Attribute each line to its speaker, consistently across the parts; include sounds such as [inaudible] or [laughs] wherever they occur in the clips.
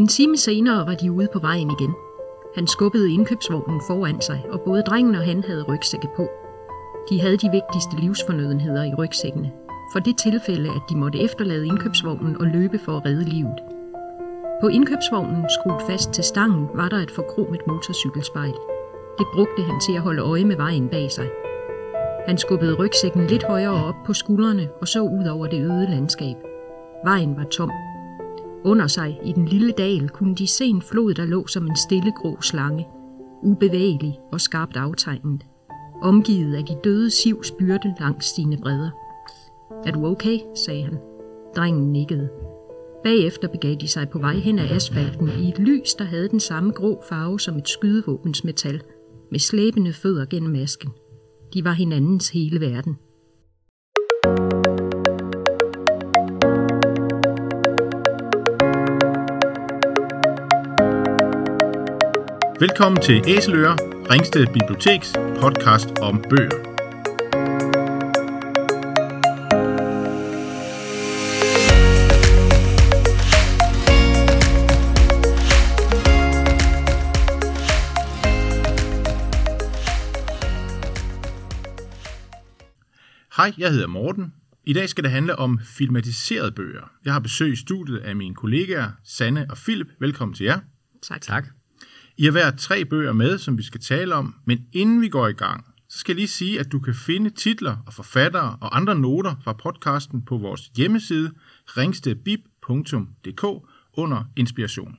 Speaker 1: En time senere var de ude på vejen igen. Han skubbede indkøbsvognen foran sig, og både drengen og han havde rygsække på. De havde de vigtigste livsfornødenheder i rygsækkene, for det tilfælde, at de måtte efterlade indkøbsvognen og løbe for at redde livet. På indkøbsvognen, skruet fast til stangen, var der et forkromet motorcykelspejl. Det brugte han til at holde øje med vejen bag sig. Han skubbede rygsækken lidt højere op på skuldrene og så ud over det øde landskab. Vejen var tom. Under sig i den lille dal kunne de se en flod, der lå som en stille grå slange, ubevægelig og skarpt aftegnet, omgivet af de døde sivs byrde langs sine bredder. Er du okay? sagde han. Drengen nikkede. Bagefter begav de sig på vej hen ad asfalten i et lys, der havde den samme grå farve som et skydevåbens metal, med slæbende fødder gennem masken. De var hinandens hele verden.
Speaker 2: Velkommen til Æseløer, Ringsted Biblioteks podcast om bøger. Hej, jeg hedder Morten. I dag skal det handle om filmatiserede bøger. Jeg har besøg i studiet af mine kollegaer, Sanne og Philip. Velkommen til jer.
Speaker 1: Tak.
Speaker 3: Tak.
Speaker 2: I har været tre bøger med, som vi skal tale om, men inden vi går i gang, så skal jeg lige sige, at du kan finde titler og forfattere og andre noter fra podcasten på vores hjemmeside ringstedbib.dk under inspiration.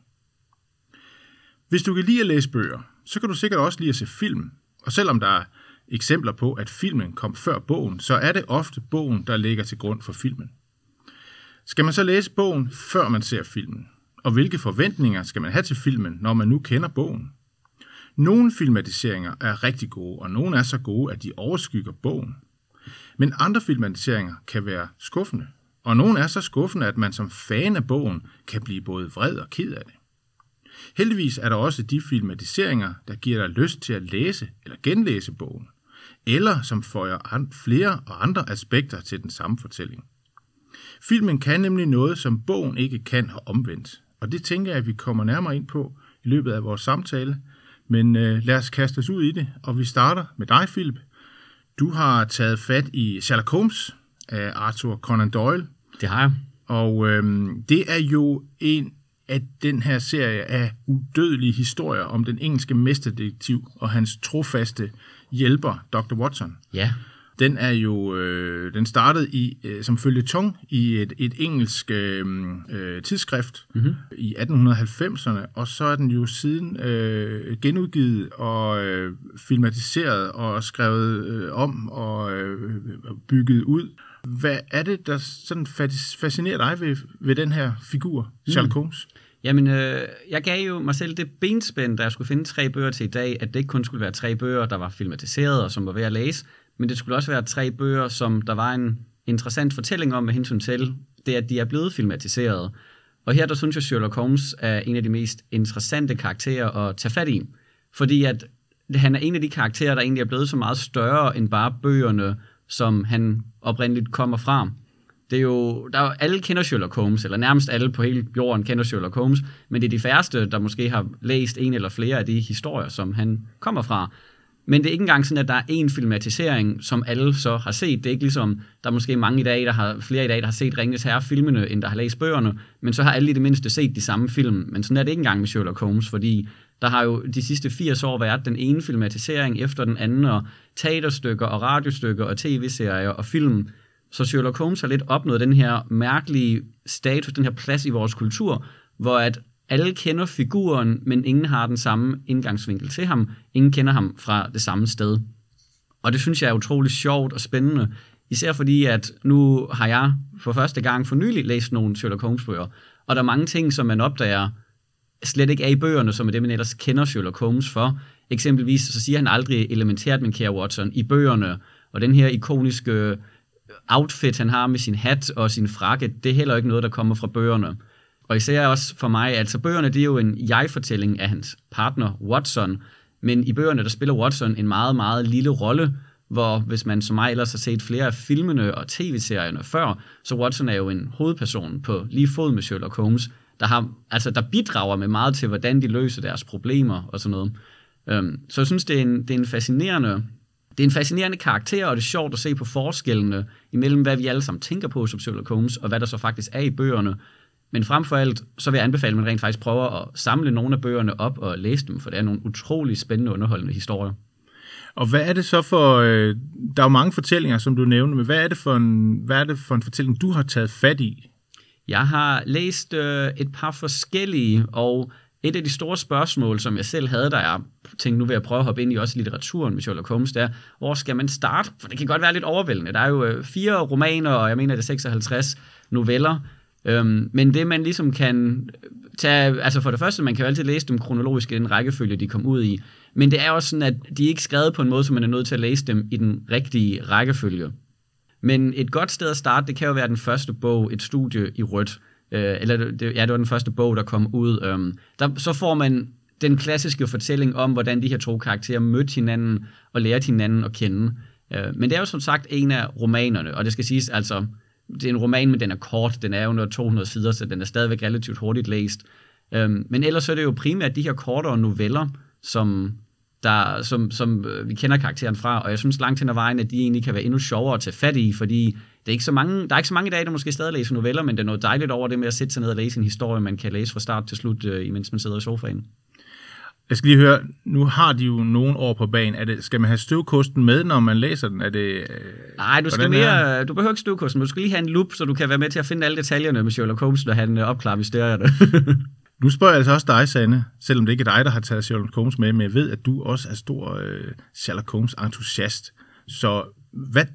Speaker 2: Hvis du kan lide at læse bøger, så kan du sikkert også lide at se film. Og selvom der er eksempler på, at filmen kom før bogen, så er det ofte bogen, der ligger til grund for filmen. Skal man så læse bogen, før man ser filmen? Og hvilke forventninger skal man have til filmen, når man nu kender bogen? Nogle filmatiseringer er rigtig gode, og nogle er så gode, at de overskygger bogen. Men andre filmatiseringer kan være skuffende, og nogle er så skuffende, at man som fan af bogen kan blive både vred og ked af det. Heldigvis er der også de filmatiseringer, der giver dig lyst til at læse eller genlæse bogen, eller som føjer flere og andre aspekter til den samme fortælling. Filmen kan nemlig noget, som bogen ikke kan have omvendt, og det tænker jeg, at vi kommer nærmere ind på i løbet af vores samtale. Men øh, lad os kaste os ud i det, og vi starter med dig, Philip. Du har taget fat i Sherlock Holmes af Arthur Conan Doyle.
Speaker 3: Det har jeg.
Speaker 2: Og øh, det er jo en af den her serie af udødelige historier om den engelske mesterdetektiv og hans trofaste hjælper, Dr. Watson.
Speaker 3: Ja.
Speaker 2: Den er jo, øh, den startede i øh, som følgetong i et, et engelsk øh, øh, tidsskrift mm-hmm. i 1890'erne, og så er den jo siden øh, genudgivet og øh, filmatiseret og skrevet øh, om og øh, bygget ud. Hvad er det, der sådan fascinerer dig ved, ved den her figur, Sherlock Holmes? Mm.
Speaker 3: Jamen, øh, jeg gav jo mig selv det benspænd, da jeg skulle finde tre bøger til i dag, at det ikke kun skulle være tre bøger, der var filmatiseret og som var værd at læse, men det skulle også være tre bøger, som der var en interessant fortælling om med hensyn til det, at de er blevet filmatiseret. Og her der synes jeg, Sherlock Holmes er en af de mest interessante karakterer at tage fat i. Fordi at han er en af de karakterer, der egentlig er blevet så meget større end bare bøgerne, som han oprindeligt kommer fra. Det er jo, der er jo, alle kender Sherlock Holmes, eller nærmest alle på hele jorden kender Sherlock Holmes, men det er de færreste, der måske har læst en eller flere af de historier, som han kommer fra. Men det er ikke engang sådan, at der er en filmatisering, som alle så har set. Det er ikke ligesom, der er måske mange i dag, der har, flere i dag, der har set Ringens Herre-filmene, end der har læst bøgerne, men så har alle i det mindste set de samme film. Men sådan er det ikke engang med Sherlock Holmes, fordi der har jo de sidste 80 år været den ene filmatisering efter den anden, og teaterstykker og radiostykker og tv-serier og film. Så Sherlock Holmes har lidt opnået den her mærkelige status, den her plads i vores kultur, hvor at alle kender figuren, men ingen har den samme indgangsvinkel til ham. Ingen kender ham fra det samme sted. Og det synes jeg er utrolig sjovt og spændende. Især fordi, at nu har jeg for første gang for nylig læst nogle Sherlock Holmes-bøger. Og der er mange ting, som man opdager, slet ikke er i bøgerne, som er det, man ellers kender Sherlock Holmes for. Eksempelvis så siger han aldrig elementært min Kære Watson i bøgerne. Og den her ikoniske outfit, han har med sin hat og sin frakke, det er heller ikke noget, der kommer fra bøgerne. Og især også for mig, altså bøgerne, det er jo en jeg-fortælling af hans partner Watson, men i bøgerne, der spiller Watson en meget, meget lille rolle, hvor hvis man som mig ellers har set flere af filmene og tv-serierne før, så Watson er jo en hovedperson på lige fod med Sherlock Holmes. der, har, altså, der bidrager med meget til, hvordan de løser deres problemer og sådan noget. Øhm, så jeg synes, det er en, det er en fascinerende det er en fascinerende karakter, og det er sjovt at se på forskellene imellem, hvad vi alle sammen tænker på som Sherlock Holmes, og hvad der så faktisk er i bøgerne. Men frem for alt, så vil jeg anbefale, at man rent faktisk prøver at samle nogle af bøgerne op og læse dem, for det er nogle utrolig spændende underholdende historier.
Speaker 2: Og hvad er det så for, øh, der er jo mange fortællinger, som du nævner, men hvad er det for en, hvad er det for en fortælling, du har taget fat i?
Speaker 3: Jeg har læst øh, et par forskellige, og et af de store spørgsmål, som jeg selv havde, der jeg tænkte, nu vil jeg prøve at hoppe ind i også litteraturen med Sherlock Holmes, det er, hvor skal man starte? For det kan godt være lidt overvældende. Der er jo øh, fire romaner, og jeg mener, det er 56 noveller. Øhm, men det, man ligesom kan tage, altså for det første, man kan jo altid læse dem kronologisk i den rækkefølge, de kom ud i. Men det er også sådan, at de er ikke skrevet på en måde, så man er nødt til at læse dem i den rigtige rækkefølge. Men et godt sted at starte, det kan jo være den første bog, et studie i rødt. Øh, eller det, ja, det var den første bog, der kom ud. Øhm, der, så får man den klassiske fortælling om, hvordan de her to karakterer mødte hinanden og lærte hinanden at kende. Øh, men det er jo som sagt en af romanerne, og det skal siges altså, det er en roman, men den er kort, den er under 200 sider, så den er stadigvæk relativt hurtigt læst. Øhm, men ellers så er det jo primært de her kortere noveller, som, der, som, som øh, vi kender karakteren fra, og jeg synes langt hen ad vejen, at de egentlig kan være endnu sjovere at tage fat i, fordi det er ikke så mange, der er ikke så mange i dag, der måske stadig læser noveller, men det er noget dejligt over det med at sætte sig ned og læse en historie, man kan læse fra start til slut, øh, imens man sidder i sofaen.
Speaker 2: Jeg skal lige høre, nu har de jo nogle år på banen. Er det, skal man have støvkosten med, når man læser den? Er det, øh,
Speaker 3: Nej, du, skal mere, du behøver ikke støvkosten, men du skal lige have en lup, så du kan være med til at finde alle detaljerne med Sherlock Holmes, når han opklarer mysterierne. [laughs]
Speaker 2: Nu spørger jeg altså også dig, Sanne, selvom det ikke er dig, der har taget Sherlock Holmes med, men jeg ved, at du også er stor øh, Sherlock Holmes-entusiast. Så hvad,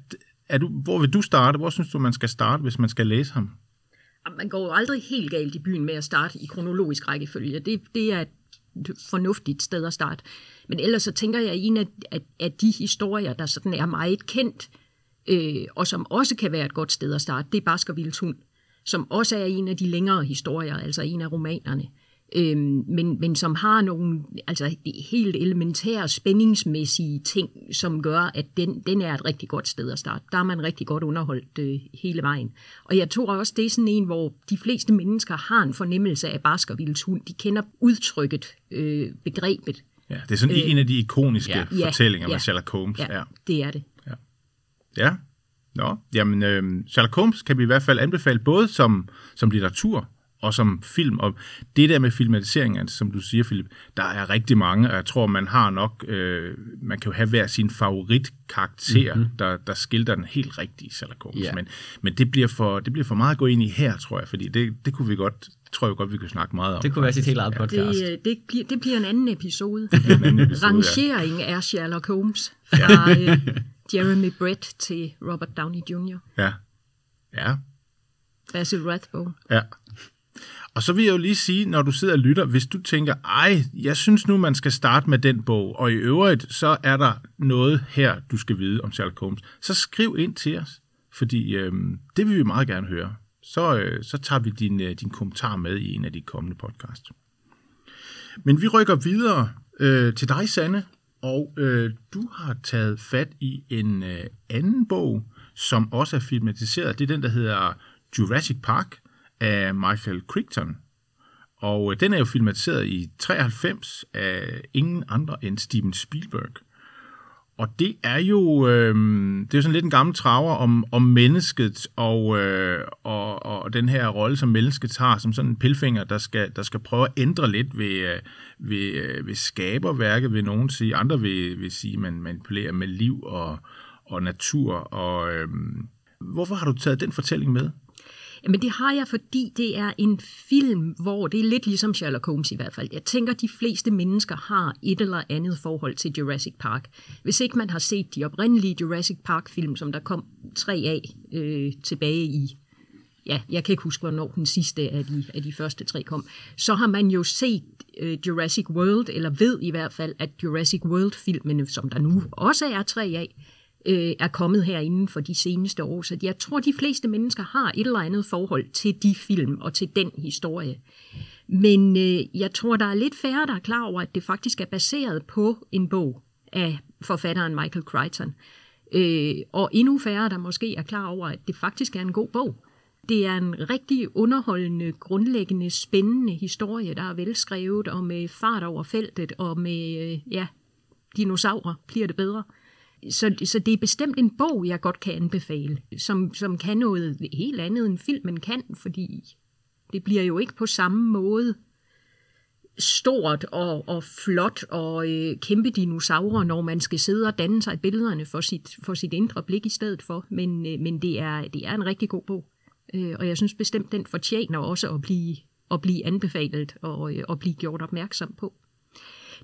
Speaker 2: er du, hvor vil du starte? Hvor synes du, man skal starte, hvis man skal læse ham?
Speaker 1: Man går jo aldrig helt galt i byen med at starte i kronologisk rækkefølge. Det, det er fornuftigt sted at starte. Men ellers så tænker jeg, at en af, af, af de historier, der sådan er meget kendt, øh, og som også kan være et godt sted at starte, det er Baskervilles hund som også er en af de længere historier, altså en af romanerne, øhm, men, men som har nogle altså helt elementære spændingsmæssige ting, som gør, at den, den er et rigtig godt sted at starte. Der er man rigtig godt underholdt øh, hele vejen. Og jeg tror også, det er sådan en, hvor de fleste mennesker har en fornemmelse af Baskervilles hund. De kender udtrykket, øh, begrebet.
Speaker 2: Ja, det er sådan øh, en af de ikoniske
Speaker 1: ja,
Speaker 2: fortællinger
Speaker 1: ja,
Speaker 2: med Sherlock Holmes.
Speaker 1: Ja, ja, det er det.
Speaker 2: Ja, ja Nå, jamen øh, Sherlock Holmes kan vi i hvert fald anbefale både som, som litteratur og som film. Og det der med filmatisering, altså, som du siger, Philip, der er rigtig mange, og jeg tror, man har nok, øh, man kan jo have hver sin favoritkarakter, mm-hmm. der, der skildrer den helt rigtige Sherlock Holmes. Yeah. Men, men det, bliver for, det bliver for meget at gå ind i her, tror jeg, fordi det, det kunne vi godt, tror jeg godt, vi kunne snakke meget om.
Speaker 3: Det kunne være sit helt eget podcast.
Speaker 1: Det, det, bliver, det bliver en anden episode. [laughs] en anden episode Rangering ja. er Sherlock Holmes fra øh, Jeremy Brett til Robert Downey Jr.
Speaker 2: Ja. Ja.
Speaker 1: Basil Rathbone.
Speaker 2: Ja. Og så vil jeg jo lige sige, når du sidder og lytter, hvis du tænker, ej, jeg synes nu, man skal starte med den bog, og i øvrigt, så er der noget her, du skal vide om Sherlock Holmes, så skriv ind til os, fordi øh, det vil vi meget gerne høre. Så, øh, så tager vi din, øh, din kommentar med i en af de kommende podcasts. Men vi rykker videre øh, til dig, Sanne, og øh, du har taget fat i en øh, anden bog, som også er filmatiseret. Det er den, der hedder Jurassic Park af Michael Crichton. Og øh, den er jo filmatiseret i 93 af ingen andre end Steven Spielberg. Og det er jo øh, det er jo sådan lidt en gammel traver om, om mennesket og, øh, og, og den her rolle, som mennesket har, som sådan en pilfinger, der skal, der skal prøve at ændre lidt ved, øh, ved, øh, ved skaberværket, vil nogen sige. Andre vil, vil sige, at man manipulerer med liv og, og natur. Og, øh, hvorfor har du taget den fortælling med?
Speaker 1: Jamen det har jeg, fordi det er en film, hvor det er lidt ligesom Sherlock Holmes i hvert fald. Jeg tænker, de fleste mennesker har et eller andet forhold til Jurassic Park. Hvis ikke man har set de oprindelige Jurassic Park-film, som der kom tre af øh, tilbage i ja, jeg kan ikke huske, hvornår den sidste af de, af de første tre kom, så har man jo set øh, Jurassic World, eller ved i hvert fald, at Jurassic World-filmene, som der nu også er tre af, øh, er kommet her inden for de seneste år. Så jeg tror, de fleste mennesker har et eller andet forhold til de film og til den historie. Men øh, jeg tror, der er lidt færre, der er klar over, at det faktisk er baseret på en bog af forfatteren Michael Crichton. Øh, og endnu færre, der måske er klar over, at det faktisk er en god bog. det er en rigtig underholdende, grundlæggende, spændende historie, der er velskrevet, og med fart over feltet, og med, øh, ja, dinosaurer bliver det bedre. Så, så det er bestemt en bog, jeg godt kan anbefale, som, som kan noget helt andet end filmen kan, fordi det bliver jo ikke på samme måde stort og, og flot og øh, kæmpe dinosaurer, når man skal sidde og danne sig billederne for sit, for sit indre blik i stedet for. Men, øh, men det, er, det er en rigtig god bog. Øh, og jeg synes bestemt, den fortjener også at blive, at blive anbefalet og, øh, og blive gjort opmærksom på.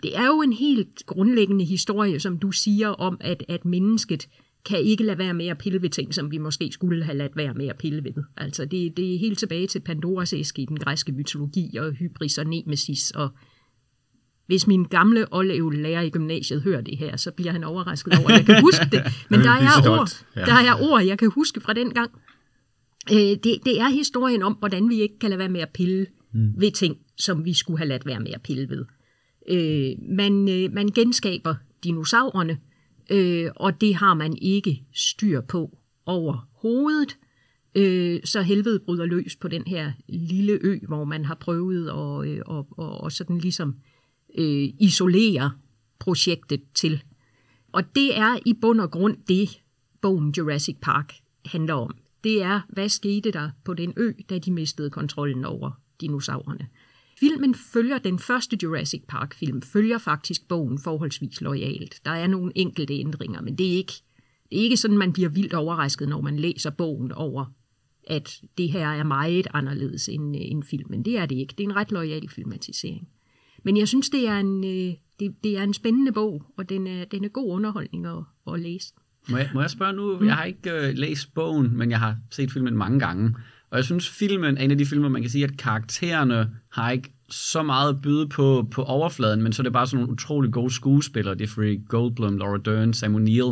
Speaker 1: Det er jo en helt grundlæggende historie, som du siger, om at, at mennesket kan ikke lade være med at pille ved ting, som vi måske skulle have ladt være med at pille ved. Altså det, det er helt tilbage til Pandoras æske i den græske mytologi, og hybris og nemesis, og hvis min gamle Olev lærer i gymnasiet hører det her, så bliver han overrasket over, at jeg kan huske det. [laughs] Men der er, ord, der er ord, jeg kan huske fra den gang. Øh, det, det er historien om, hvordan vi ikke kan lade være med at pille mm. ved ting, som vi skulle have ladt være med at pille ved. Øh, man, øh, man genskaber dinosaurerne, øh, og det har man ikke styr på over hovedet. Øh, så helvede bryder løs på den her lille ø, hvor man har prøvet at øh, og, og, og sådan ligesom øh, isolere projektet til. Og det er i bund og grund det, bogen Jurassic Park handler om. Det er, hvad skete der på den ø, da de mistede kontrollen over dinosaurerne. Filmen følger den første Jurassic Park-film, følger faktisk bogen forholdsvis lojalt. Der er nogle enkelte ændringer, men det er ikke, det er ikke sådan, man bliver vildt overrasket, når man læser bogen over, at det her er meget anderledes end, øh, end filmen. Det er det ikke. Det er en ret lojal filmatisering. Men jeg synes, det er en, øh, det, det er en spændende bog, og den er, den er god underholdning at, at læse.
Speaker 3: Må jeg, må jeg spørge nu? Mm. Jeg har ikke uh, læst bogen, men jeg har set filmen mange gange. Og jeg synes, filmen er en af de filmer, man kan sige, at karaktererne har ikke så meget at byde på, på overfladen, men så er det bare sådan nogle utrolig gode skuespillere, Jeffrey Goldblum, Laura Dern, Sam Neill,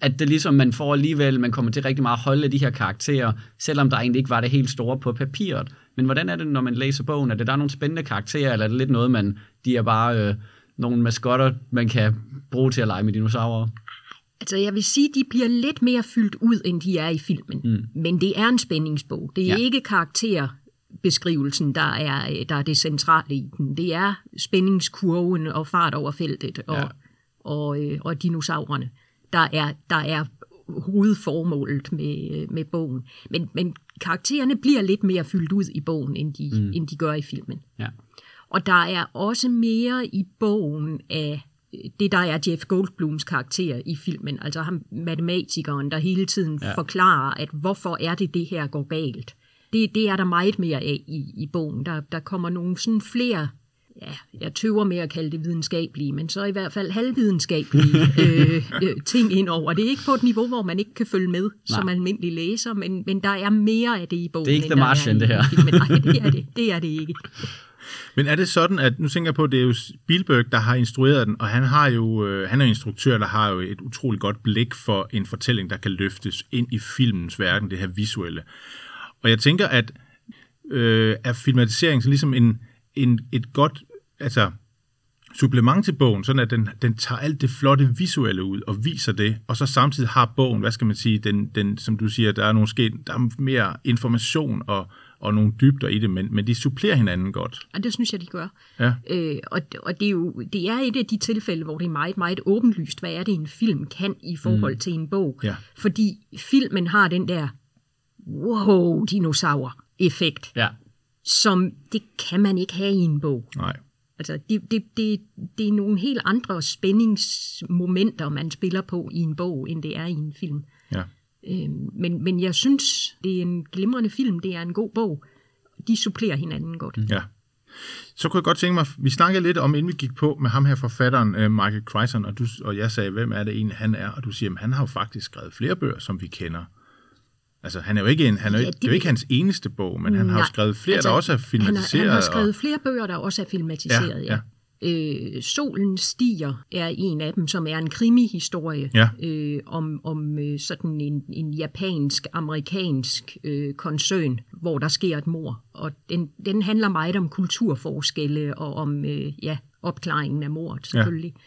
Speaker 3: at det ligesom, man får alligevel, man kommer til rigtig meget at holde af de her karakterer, selvom der egentlig ikke var det helt store på papiret. Men hvordan er det, når man læser bogen? Er det der er nogle spændende karakterer, eller er det lidt noget, man, de er bare øh, nogle maskotter, man kan bruge til at lege med dinosaurer?
Speaker 1: Altså jeg vil sige, de bliver lidt mere fyldt ud, end de er i filmen. Mm. Men det er en spændingsbog. Det er ja. ikke karakterbeskrivelsen, der er, der er det centrale i den. Det er spændingskurven og fart over feltet og, ja. og, og, øh, og dinosaurerne, der er, der er hovedformålet med, med bogen. Men, men karaktererne bliver lidt mere fyldt ud i bogen, end de, mm. end de gør i filmen. Ja. Og der er også mere i bogen af det, der er Jeff Goldblums karakter i filmen, altså ham matematikeren, der hele tiden ja. forklarer, at hvorfor er det, det her går galt. Det, det er der meget mere af i, i bogen. Der, der kommer nogle sådan flere ja, jeg tøver med at kalde det videnskabelige, men så i hvert fald halvvidenskabelige [laughs] øh, øh, ting ind over. Det er ikke på et niveau, hvor man ikke kan følge med Nej. som almindelig læser, men, men der er mere af det i bogen.
Speaker 3: Det er ikke The Martian, det her.
Speaker 1: Nej, det er det, det er det ikke.
Speaker 2: Men er det sådan, at nu tænker jeg på, at det er jo Spielberg, der har instrueret den, og han har jo, øh, han er instruktør, der har jo et utroligt godt blik for en fortælling, der kan løftes ind i filmens verden, det her visuelle. Og jeg tænker, at øh, er filmatisering så ligesom en, en, et godt altså, supplement til bogen, sådan at den, den tager alt det flotte visuelle ud og viser det, og så samtidig har bogen, hvad skal man sige, den, den, som du siger, der er, nogle sket, der er mere information og, og nogle dybder i det, men, men de supplerer hinanden godt.
Speaker 1: Ja, det synes jeg, de gør. Ja. Øh, og og det, er jo, det er et af de tilfælde, hvor det er meget, meget åbenlyst, hvad er det, en film kan i forhold mm. til en bog. Ja. Fordi filmen har den der wow, dinosaur-effekt, ja. som det kan man ikke have i en bog.
Speaker 2: Nej.
Speaker 1: Altså, det, det, det, det er nogle helt andre spændingsmomenter, man spiller på i en bog, end det er i en film. Ja. Øh, men, men jeg synes, det er en glimrende film, det er en god bog. De supplerer hinanden godt.
Speaker 2: Ja. Så kunne jeg godt tænke mig, vi snakkede lidt om, inden vi gik på med ham her forfatteren, uh, Michael Crichton, og, du, og jeg sagde, hvem er det egentlig, han er? Og du siger, at han har jo faktisk skrevet flere bøger, som vi kender. Altså, han er jo ikke, en, han er, ja, det, det er jo ikke hans eneste bog, men han har jo skrevet flere, altså, der også er filmatiseret.
Speaker 1: Han har, han har skrevet og... flere bøger, der også er filmatiseret, ja. ja. Øh, Solen stiger er en af dem, som er en krimi-historie ja. øh, om, om øh, sådan en, en japansk-amerikansk øh, koncern, hvor der sker et mor. Og den, den handler meget om kulturforskelle og om øh, ja, opklaringen af mordet, selvfølgelig. Ja.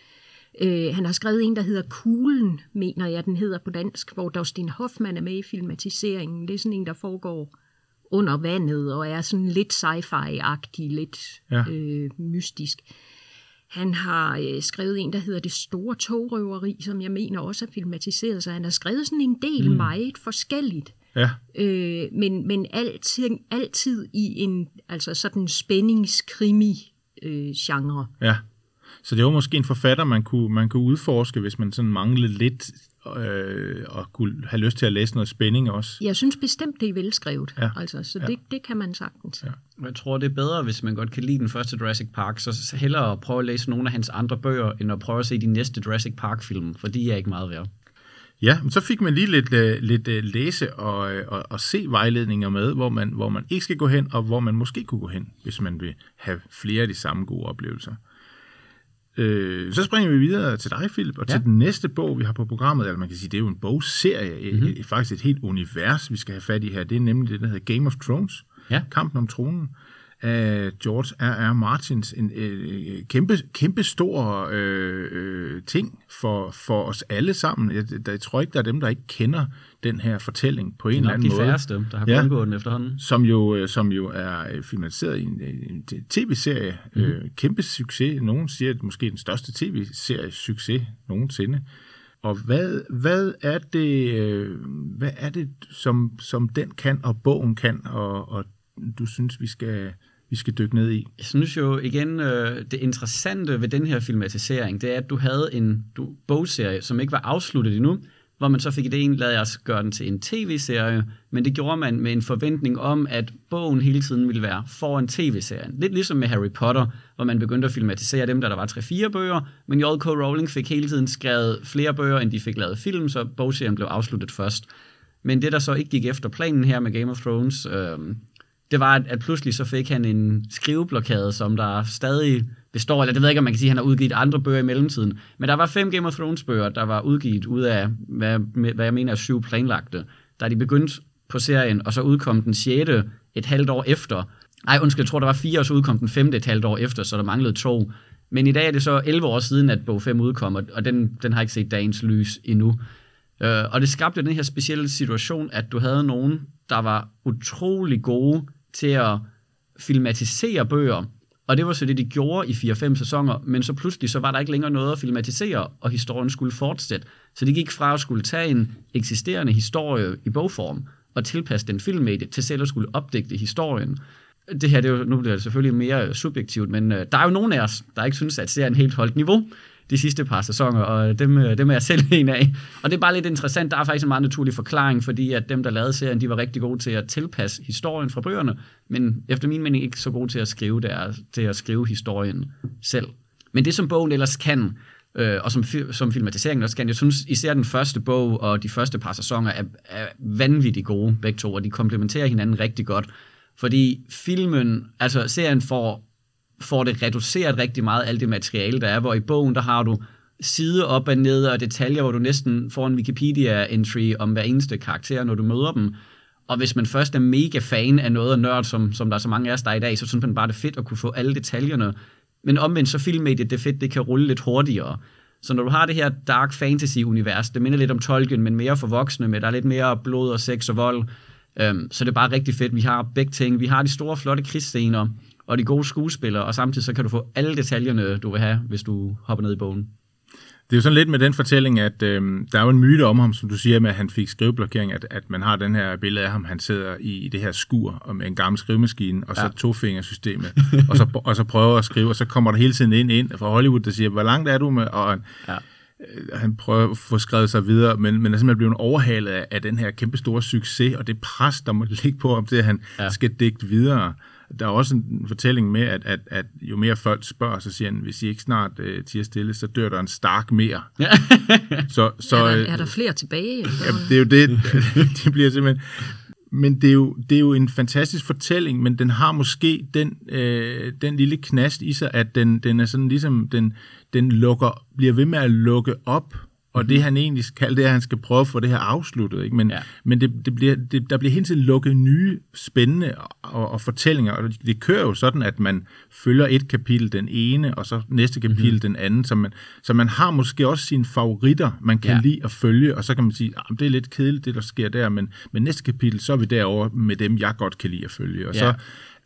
Speaker 1: Øh, han har skrevet en, der hedder Kuglen, mener jeg, den hedder på dansk, hvor Dustin Hoffman er med i filmatiseringen. Det er sådan en, der foregår under vandet og er sådan lidt sci-fi-agtig, lidt
Speaker 2: Ja.
Speaker 1: ja. øh, mystisk. Han har øh, skrevet en, der hedder Det Store Togrøveri, som jeg mener også er filmatiseret, så han har skrevet sådan en del mm. meget forskelligt.
Speaker 2: Ja,
Speaker 1: Øh, men men altid, altid i en altså sådan spændingskrimi-genre.
Speaker 2: ja. Så det var måske en forfatter, man kunne, man kunne udforske, hvis man sådan manglede lidt øh, og kunne have lyst til at læse noget spænding også.
Speaker 1: Jeg synes bestemt, det er velskrevet.
Speaker 2: Ja.
Speaker 1: Altså, så
Speaker 2: Ja.
Speaker 1: det, det kan man sagtens. Ja.
Speaker 3: Jeg tror, det er bedre, hvis man godt kan lide den første Jurassic Park, så hellere at prøve at læse nogle af hans andre bøger, end at prøve at se de næste Jurassic Park-film, for de er ikke meget værd.
Speaker 2: Ja, men så fik man lige lidt, øh, lidt øh, læse og, øh, og, og se vejledninger med, hvor man, hvor man ikke skal gå hen, og hvor man måske kunne gå hen, hvis man vil have flere af de samme gode oplevelser. Øh, så springer vi videre til dig, Philip, og ja. Til den næste bog, vi har på programmet, eller man kan sige, det er jo en bogserie, mm-hmm. et, faktisk et helt univers, vi skal have fat i her. Det er nemlig det, der hedder Game of Thrones,
Speaker 3: Ja.
Speaker 2: Kampen om tronen, af George R. R. Martins. En øh, kæmpe, kæmpe stor øh, øh, ting for, for os alle sammen. Jeg, jeg tror ikke, der er dem, der ikke kender den her fortælling på en
Speaker 3: er
Speaker 2: eller anden
Speaker 3: de
Speaker 2: måde
Speaker 3: færreste, der har
Speaker 2: Ja.
Speaker 3: undgået den efterhånden.
Speaker 2: som jo, øh, som jo er øh, filmatiseret i en, en tv-serie. Mm. Øh, kæmpe succes. Nogen siger, at det måske den største tv-serie succes nogensinde. Og hvad, hvad er det, øh, hvad er det som, som den kan, og bogen kan, og, og du synes, vi skal, vi skal dykke ned i?
Speaker 3: Jeg synes jo igen, øh, det interessante ved den her filmatisering, det er, at du havde en du, bogserie, som ikke var afsluttet endnu, hvor man så fik ideen, lad os gøre den til en tv-serie, men det gjorde man med en forventning om, at bogen hele tiden ville være foran tv-serien. Lidt ligesom med Harry Potter, hvor man begyndte at filmatisere dem, da der var 3-4 bøger, men J.K. Rowling fik hele tiden skrevet flere bøger, end de fik lavet film, så bogserien blev afsluttet først. Men det, der så ikke gik efter planen her med Game of Thrones, øh, det var, at, at pludselig så fik han en skriveblokade, som der stadig består, eller det ved jeg ikke, om man kan sige, at han har udgivet andre bøger i mellemtiden. Men der var fem Game of Thrones bøger, der var udgivet ud af, hvad, hvad jeg mener er syv planlagte. Da de begyndte på serien, og så udkom den sjette et halvt år efter. Ej, undskyld, jeg tror, der var fire, og så udkom den femte et halvt år efter, så der manglede to. Men i dag er det så 11 år siden, at bog 5 udkom, og- og den, den har ikke set dagens lys endnu. Øh, og det skabte den her specielle situation, at du havde nogen, der var utrolig gode til at filmatisere bøger, og det var så det, de gjorde i 4-5 sæsoner, men så pludselig så var der ikke længere noget at filmatisere, og historien skulle fortsætte. Så det gik fra at skulle tage en eksisterende historie i bogform, og tilpasse den filmmedie til selv at skulle opdægte historien. Det her, det er jo, nu bliver det selvfølgelig mere subjektivt, men øh, der er jo nogen af os, der ikke synes, at serien helt holdt niveau de sidste par sæsoner, og dem, øh, dem er jeg selv [laughs] en af. Og det er bare lidt interessant, der er faktisk en meget naturlig forklaring, fordi at dem, der lavede serien, de var rigtig gode til at tilpasse historien fra bøgerne, men efter min mening ikke så gode til at skrive, der, til at skrive historien selv. Men det, som bogen ellers kan, øh, og som, som filmatiseringen også kan, jeg synes især den første bog og de første par sæsoner er, er vanvittigt gode, begge to, og de komplementerer hinanden rigtig godt. Fordi filmen, altså serien får får det reduceret rigtig meget alt det materiale, der er, hvor i bogen, der har du side op og ned og detaljer, hvor du næsten får en Wikipedia-entry om hver eneste karakter, når du møder dem. Og hvis man først er mega fan af noget og nørd, som, som der er så mange af os, der er i dag, så synes man bare, det er fedt at kunne få alle detaljerne. Men omvendt, så filmmediet, det er fedt, det kan rulle lidt hurtigere. Så når du har det her dark fantasy-univers, det minder lidt om Tolkien, men mere for voksne, med der er lidt mere blod og sex og vold, øhm, så det er bare rigtig fedt. Vi har begge ting. Vi har de store, flotte krigsscener, og de gode skuespillere, og samtidig så kan du få alle detaljerne, du vil have, hvis du hopper ned i bogen.
Speaker 2: Det er jo sådan lidt med den fortælling, at øh, der er jo en myte om ham, som du siger, med at han fik skriveblokering, at, at man har den her billede af ham, han sidder i, i det her skur og med en gammel skrivemaskine, og så
Speaker 3: Ja.
Speaker 2: tofingersystemet, og, så, og så prøver at skrive, og så kommer der hele tiden ind, ind fra Hollywood, der siger, hvor langt er du med, og
Speaker 3: Ja.
Speaker 2: øh, han prøver at få skrevet sig videre, men, men er simpelthen blevet overhalet af, af den her kæmpe store succes, og det pres, der må ligge på, om det, at han. Ja. skal digte videre. Der er også en fortælling med, at, at, at jo mere folk spørger, så siger han, hvis I ikke snart øh, tiger stille, så dør der en stark mere. [laughs] så, så,
Speaker 1: er, der,
Speaker 2: øh,
Speaker 1: er der flere tilbage?
Speaker 2: Ja, det er jo det, [laughs] det bliver simpelthen... Men det er, jo, det er jo en fantastisk fortælling, men den har måske den, øh, den lille knast i sig, at den, den er sådan ligesom, den, den lukker, bliver ved med at lukke op og det han egentlig skal, det er, at han skal prøve at få det her afsluttet. Ikke? Men,
Speaker 3: Ja.
Speaker 2: men det, det bliver, det, der bliver hele tiden lukket nye, spændende og, og fortællinger, og det, det kører jo sådan, at man følger et kapitel den ene, og så næste kapitel
Speaker 3: Mhm.
Speaker 2: mm-hmm. den anden, så man, så man har måske også sine favoritter, man kan
Speaker 3: Ja.
Speaker 2: ja. lide at følge, og så kan man sige, at det er lidt kedeligt, det der sker der, men, men næste kapitel, så er vi derovre med dem, jeg godt kan lide at følge. Og
Speaker 3: Ja.
Speaker 2: så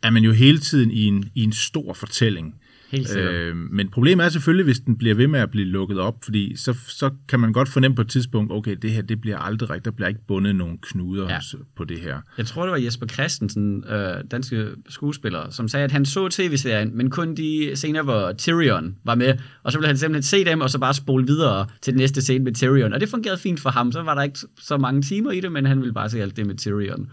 Speaker 2: er man jo hele tiden i en, i en stor fortælling.
Speaker 3: Helt sikkert.
Speaker 2: Øh, men problemet er selvfølgelig, hvis den bliver ved med at blive lukket op, fordi så, så kan man godt fornemme på et tidspunkt, okay, det her det bliver aldrig rigtigt, der bliver ikke bundet nogen knuder
Speaker 3: Ja.
Speaker 2: ja. på det her.
Speaker 3: Jeg tror, det var Jesper Christensen, øh, danske skuespiller, som sagde, at han så tv-serien, men kun de scener, hvor Tyrion var med, og så ville han simpelthen se dem, og så bare spole videre til den næste scene med Tyrion. Og det fungerede fint for ham, så var der ikke så mange timer i det, men han ville bare se alt det med Tyrion.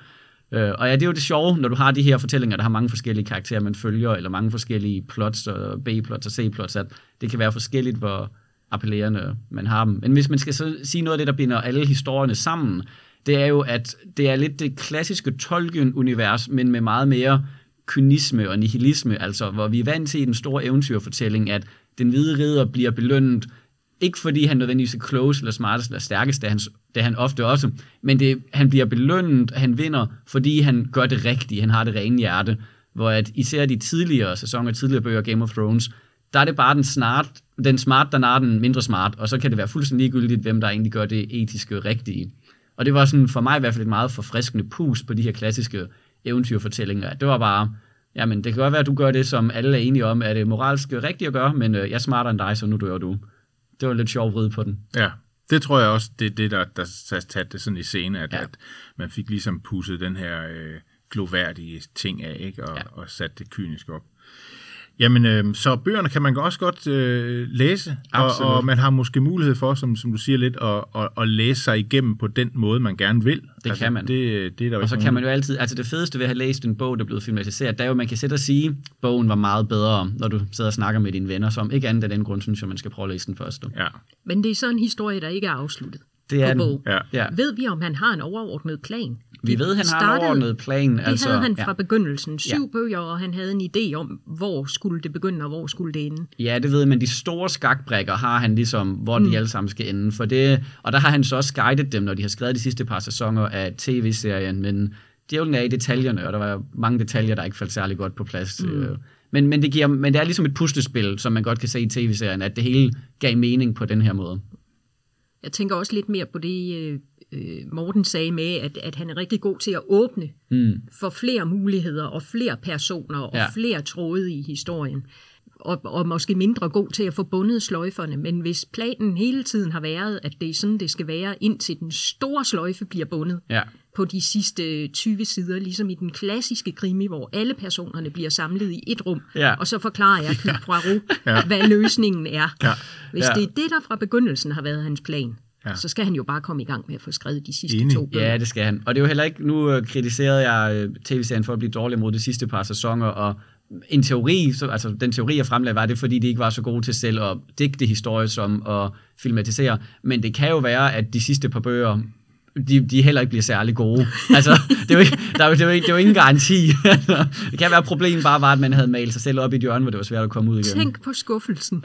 Speaker 3: Øh, og ja, det er jo det sjove, når du har de her fortællinger, der har mange forskellige karakterer, man følger, eller mange forskellige plots, og B-plots og C-plots, at det kan være forskelligt, hvor appellerende man har dem. Men hvis man skal så sige noget af det, der binder alle historierne sammen, det er jo, at det er lidt det klassiske Tolkien-univers, men med meget mere kynisme og nihilisme, altså hvor vi er vant til i den store eventyrfortælling, at den hvide ridder bliver belønnet, ikke fordi han nødvendigvis er klogest eller smartest eller stærkest, det er han, det er han ofte også, men det, han bliver belønnet, han vinder, fordi han gør det rigtige, han har det rene hjerte, hvor at især de tidligere sæsoner, tidligere bøger Game of Thrones, der er det bare den, snart, den smart, der er den mindre smart, og så kan det være fuldstændig ligegyldigt, hvem der egentlig gør det etiske rigtige. Og det var sådan for mig i hvert fald et meget forfriskende pus på de her klassiske eventyrfortællinger. Det var bare, jamen det kan godt være, at du gør det, som alle er enige om, er det moralsk rigtigt at gøre, men øh, jeg er smartere end dig, så nu dør du. Det var lidt sjov vrid på den.
Speaker 2: Ja, det tror jeg også, det er det, der, der satte det sådan i scene, at,
Speaker 3: Ja.
Speaker 2: at man fik ligesom pusset den her øh, gloværdige ting af, ikke? Og,
Speaker 3: ja.
Speaker 2: og sat det kynisk op. Jamen, øh, så bøgerne kan man også godt øh, læse, og,
Speaker 3: Absolut.
Speaker 2: og man har måske mulighed for, som, som du siger lidt, at, at, at læse sig igennem på den måde, man gerne vil.
Speaker 3: Det kan man.
Speaker 2: Det, det er der jo
Speaker 3: Og så
Speaker 2: ikke
Speaker 3: kan man jo altid, altså det fedeste ved at have læst en bog, der er blevet filmatiseret, det er jo, at man kan sætte og sige, at bogen var meget bedre, når du sidder og snakker med dine venner, som ikke andet af den grund, synes jeg, man skal prøve at læse den første.
Speaker 2: Ja,
Speaker 1: Men det er så en historie, der ikke er afsluttet.
Speaker 3: Det er
Speaker 1: på
Speaker 3: den.
Speaker 1: bog.
Speaker 2: ja.
Speaker 3: Ja.
Speaker 1: Ved vi, om han har en overordnet plan?
Speaker 3: Vi
Speaker 1: Det
Speaker 3: ved, han har en
Speaker 1: startede-
Speaker 3: overordnet plan.
Speaker 1: Det
Speaker 3: altså,
Speaker 1: havde han fra
Speaker 3: ja.
Speaker 1: begyndelsen. Syv
Speaker 3: Ja.
Speaker 1: bøger, og han havde en idé om, hvor skulle det begynde, og hvor skulle det ende.
Speaker 3: Ja, det ved men de store skakbrækker har han ligesom, hvor
Speaker 1: Mm.
Speaker 3: de alle sammen skal ende. For det, og der har han så også guidet dem, når de har skrevet de sidste par sæsoner af tv-serien, men djævlen er i detaljerne, og der var mange detaljer, der ikke faldt særlig godt på plads. Mm. Men, men, det giver, men det er ligesom et puslespil, som man godt kan se i tv-serien, at det hele gav mening på den her måde.
Speaker 1: Jeg tænker også lidt mere på det, øh, øh, Morten sagde med, at, at han er rigtig god til at åbne
Speaker 3: Mm.
Speaker 1: for flere muligheder og flere personer og
Speaker 3: Ja.
Speaker 1: ja. flere tråde i historien. Og, og måske mindre god til at få bundet sløjferne. Men hvis planen hele tiden har været, at det er sådan, det skal være, indtil den store sløjfe bliver bundet
Speaker 3: Ja.
Speaker 1: på de sidste 20 sider, ligesom i den klassiske krimi, hvor alle personerne bliver samlet i et rum,
Speaker 3: Ja.
Speaker 1: og så forklarer jeg Hercule Poirot, ja. hvad løsningen er.
Speaker 2: Ja.
Speaker 1: Hvis
Speaker 3: Ja.
Speaker 1: det er det, der fra begyndelsen har været hans plan,
Speaker 2: Ja.
Speaker 1: ja. så skal han jo bare komme i gang med at få skrevet de sidste
Speaker 2: Enig.
Speaker 1: to bøger.
Speaker 3: Ja, det skal han. Og det er jo heller ikke, nu øh, kritiserede jeg øh, tv-serien for at blive dårlig mod de sidste par sæsoner, og en teori, så, altså den teori, jeg fremlagde, var det, fordi de ikke var så gode til selv at digte historie som at filmatisere. Men det kan jo være, at de sidste par bøger, de, de heller ikke bliver særlig gode. Altså, [laughs] det er jo ikke, der er jo, det er jo ikke, det er jo ingen garanti. [laughs] Det kan være, at problemet bare var, at man havde malet sig selv op i et hjørne, hvor det var svært at komme ud igen.
Speaker 1: Tænk på skuffelsen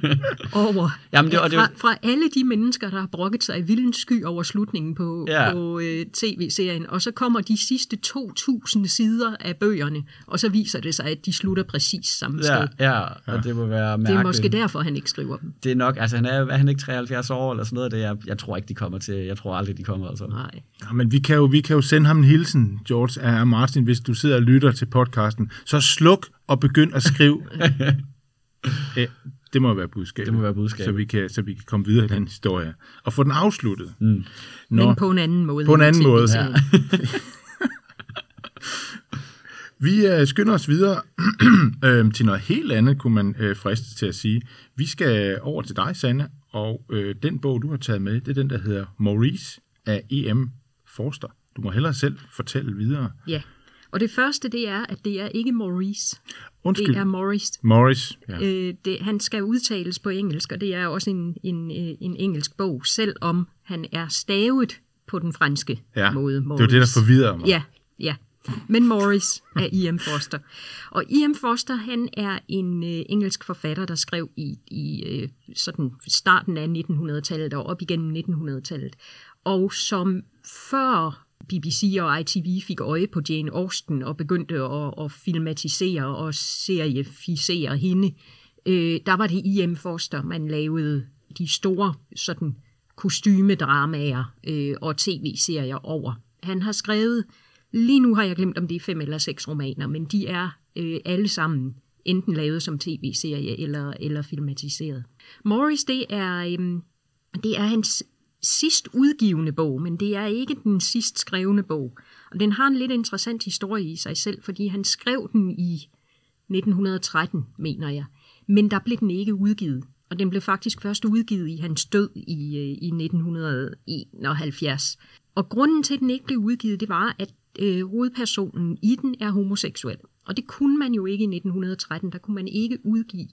Speaker 1: [laughs] over,
Speaker 3: Jamen, det- og det-
Speaker 1: fra, fra alle de mennesker, der har brokket sig i vildens sky over slutningen på,
Speaker 3: Ja.
Speaker 1: ja. på øh, tv-serien, og så kommer de sidste 2.000 sider af bøgerne, og så viser det sig, at de slutter præcis samme sted.
Speaker 3: Ja, ja, og det må være
Speaker 1: Det
Speaker 3: mærkeligt.
Speaker 1: er måske derfor, han ikke skriver dem.
Speaker 3: det er nok, altså han er, er han ikke 73 år eller sådan noget, det er, jeg tror ikke, de kommer til, jeg tror aldrig, de kommer, altså.
Speaker 1: Nej.
Speaker 2: Ja, men vi kan, jo, vi kan jo sende ham en hilsen, George af Martin, hvis du sidder og lytter til podcasten. Så sluk og begynd at skrive. [laughs] Æ, det må være budskabet.
Speaker 3: Det må være budskabet.
Speaker 2: Så vi kan, så vi kan komme videre i den historie. Og få den afsluttet.
Speaker 3: Mm.
Speaker 2: Nå,
Speaker 1: Men på en anden måde.
Speaker 2: På en anden måde.
Speaker 1: TV-serien. [laughs]
Speaker 2: Vi uh, skynder os videre [clears throat] øh, til noget helt andet, kunne man uh, friste til at sige. Vi skal over til dig, Sanne, og øh, den bog, du har taget med, det er den, der hedder Maurice af E.M. Forster. Du må hellere selv fortælle videre.
Speaker 1: Ja. Og det første, det er, at det er ikke Maurice.
Speaker 2: Undskyld.
Speaker 1: Det er Morris.
Speaker 2: Morris. Ja.
Speaker 1: Øh, det, han skal udtales på engelsk, og det er også en, en, øh, en engelsk bog, selvom han er stavet på den franske
Speaker 2: ja.
Speaker 1: måde.
Speaker 2: Det var det, der forvirrede mig.
Speaker 1: Ja, ja. Men Morris af E.M. Foster. Og E.M. Foster, han er en øh, engelsk forfatter, der skrev i, i øh, sådan starten af 1900-tallet og op igennem 1900-tallet. Og som før BBC og ITV fik øje på Jane Austen og begyndte at, at filmatisere og serieficere hende, øh, der var det I.M. Forster, man lavede de store sådan kostymedramaer øh, og tv-serier over. Han har skrevet, lige nu har jeg glemt, om det er fem eller seks romaner, men de er øh, alle sammen enten lavet som tv-serie eller, eller filmatiseret. Morris, det er, øh, det er hans sidst udgivende bog, men det er ikke den sidst skrevne bog. Og den har en lidt interessant historie i sig selv, fordi han skrev den i 1913, mener jeg. Men der blev den ikke udgivet. Og den blev faktisk først udgivet i hans død i, øh, i 1971. Og grunden til, at den ikke blev udgivet, det var, at øh, hovedpersonen i den er homoseksuel. Og det kunne man jo ikke i 1913. Der kunne man ikke udgive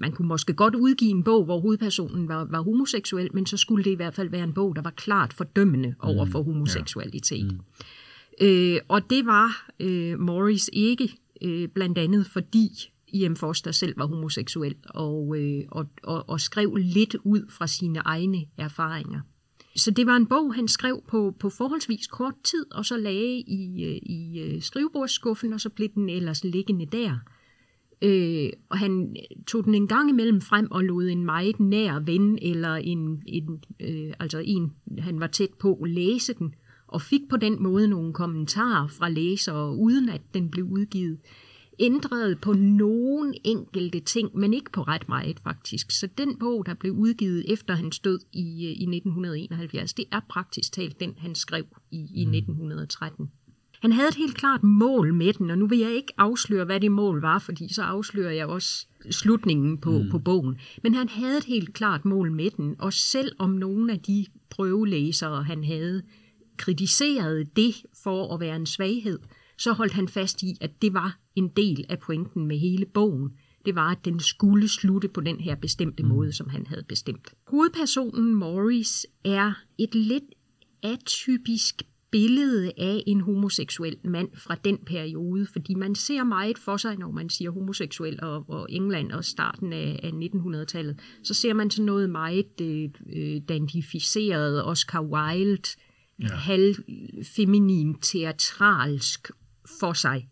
Speaker 1: man kunne måske godt udgive en bog, hvor hovedpersonen var, var homoseksuel, men så skulle det i hvert fald være en bog, der var klart fordømmende over for mm, homoseksualitet. Ja. Mm. Øh, og det var øh, Morris ikke, øh, blandt andet fordi I.M. Foster selv var homoseksuel og, øh, og, og, og skrev lidt ud fra sine egne erfaringer. Så det var en bog, han skrev på, på forholdsvis kort tid, og så lagde i, øh, i øh, skrivebordsskuffen, og så blev den ellers liggende der. Øh, og han tog den en gang imellem frem og lod en meget nær ven, eller en, en, øh, altså en, han var tæt på, læse den, og fik på den måde nogle kommentarer fra læsere, uden at den blev udgivet ændrede på nogle enkelte ting, men ikke på ret meget faktisk. Så den bog, der blev udgivet efter hans død i, øh, i 1971, det er praktisk talt den, han skrev i, i 1913. Han havde et helt klart mål med den, og nu vil jeg ikke afsløre, hvad det mål var, fordi så afslører jeg også slutningen på, mm. på bogen. Men han havde et helt klart mål med den, og selv om nogle af de prøvelæsere, han havde, kritiserede det for at være en svaghed, så holdt han fast i, at det var en del af pointen med hele bogen. Det var, at den skulle slutte på den her bestemte mm. måde, som han havde bestemt. Hovedpersonen Morris er et lidt atypisk billede af en homoseksuel mand fra den periode, fordi man ser meget for sig, når man siger homoseksuel og, og England og starten af, af 1900-tallet, så ser man sådan noget meget øh, øh dandificeret, Oscar Wilde, ja. halvfeminin, teatralsk for sig.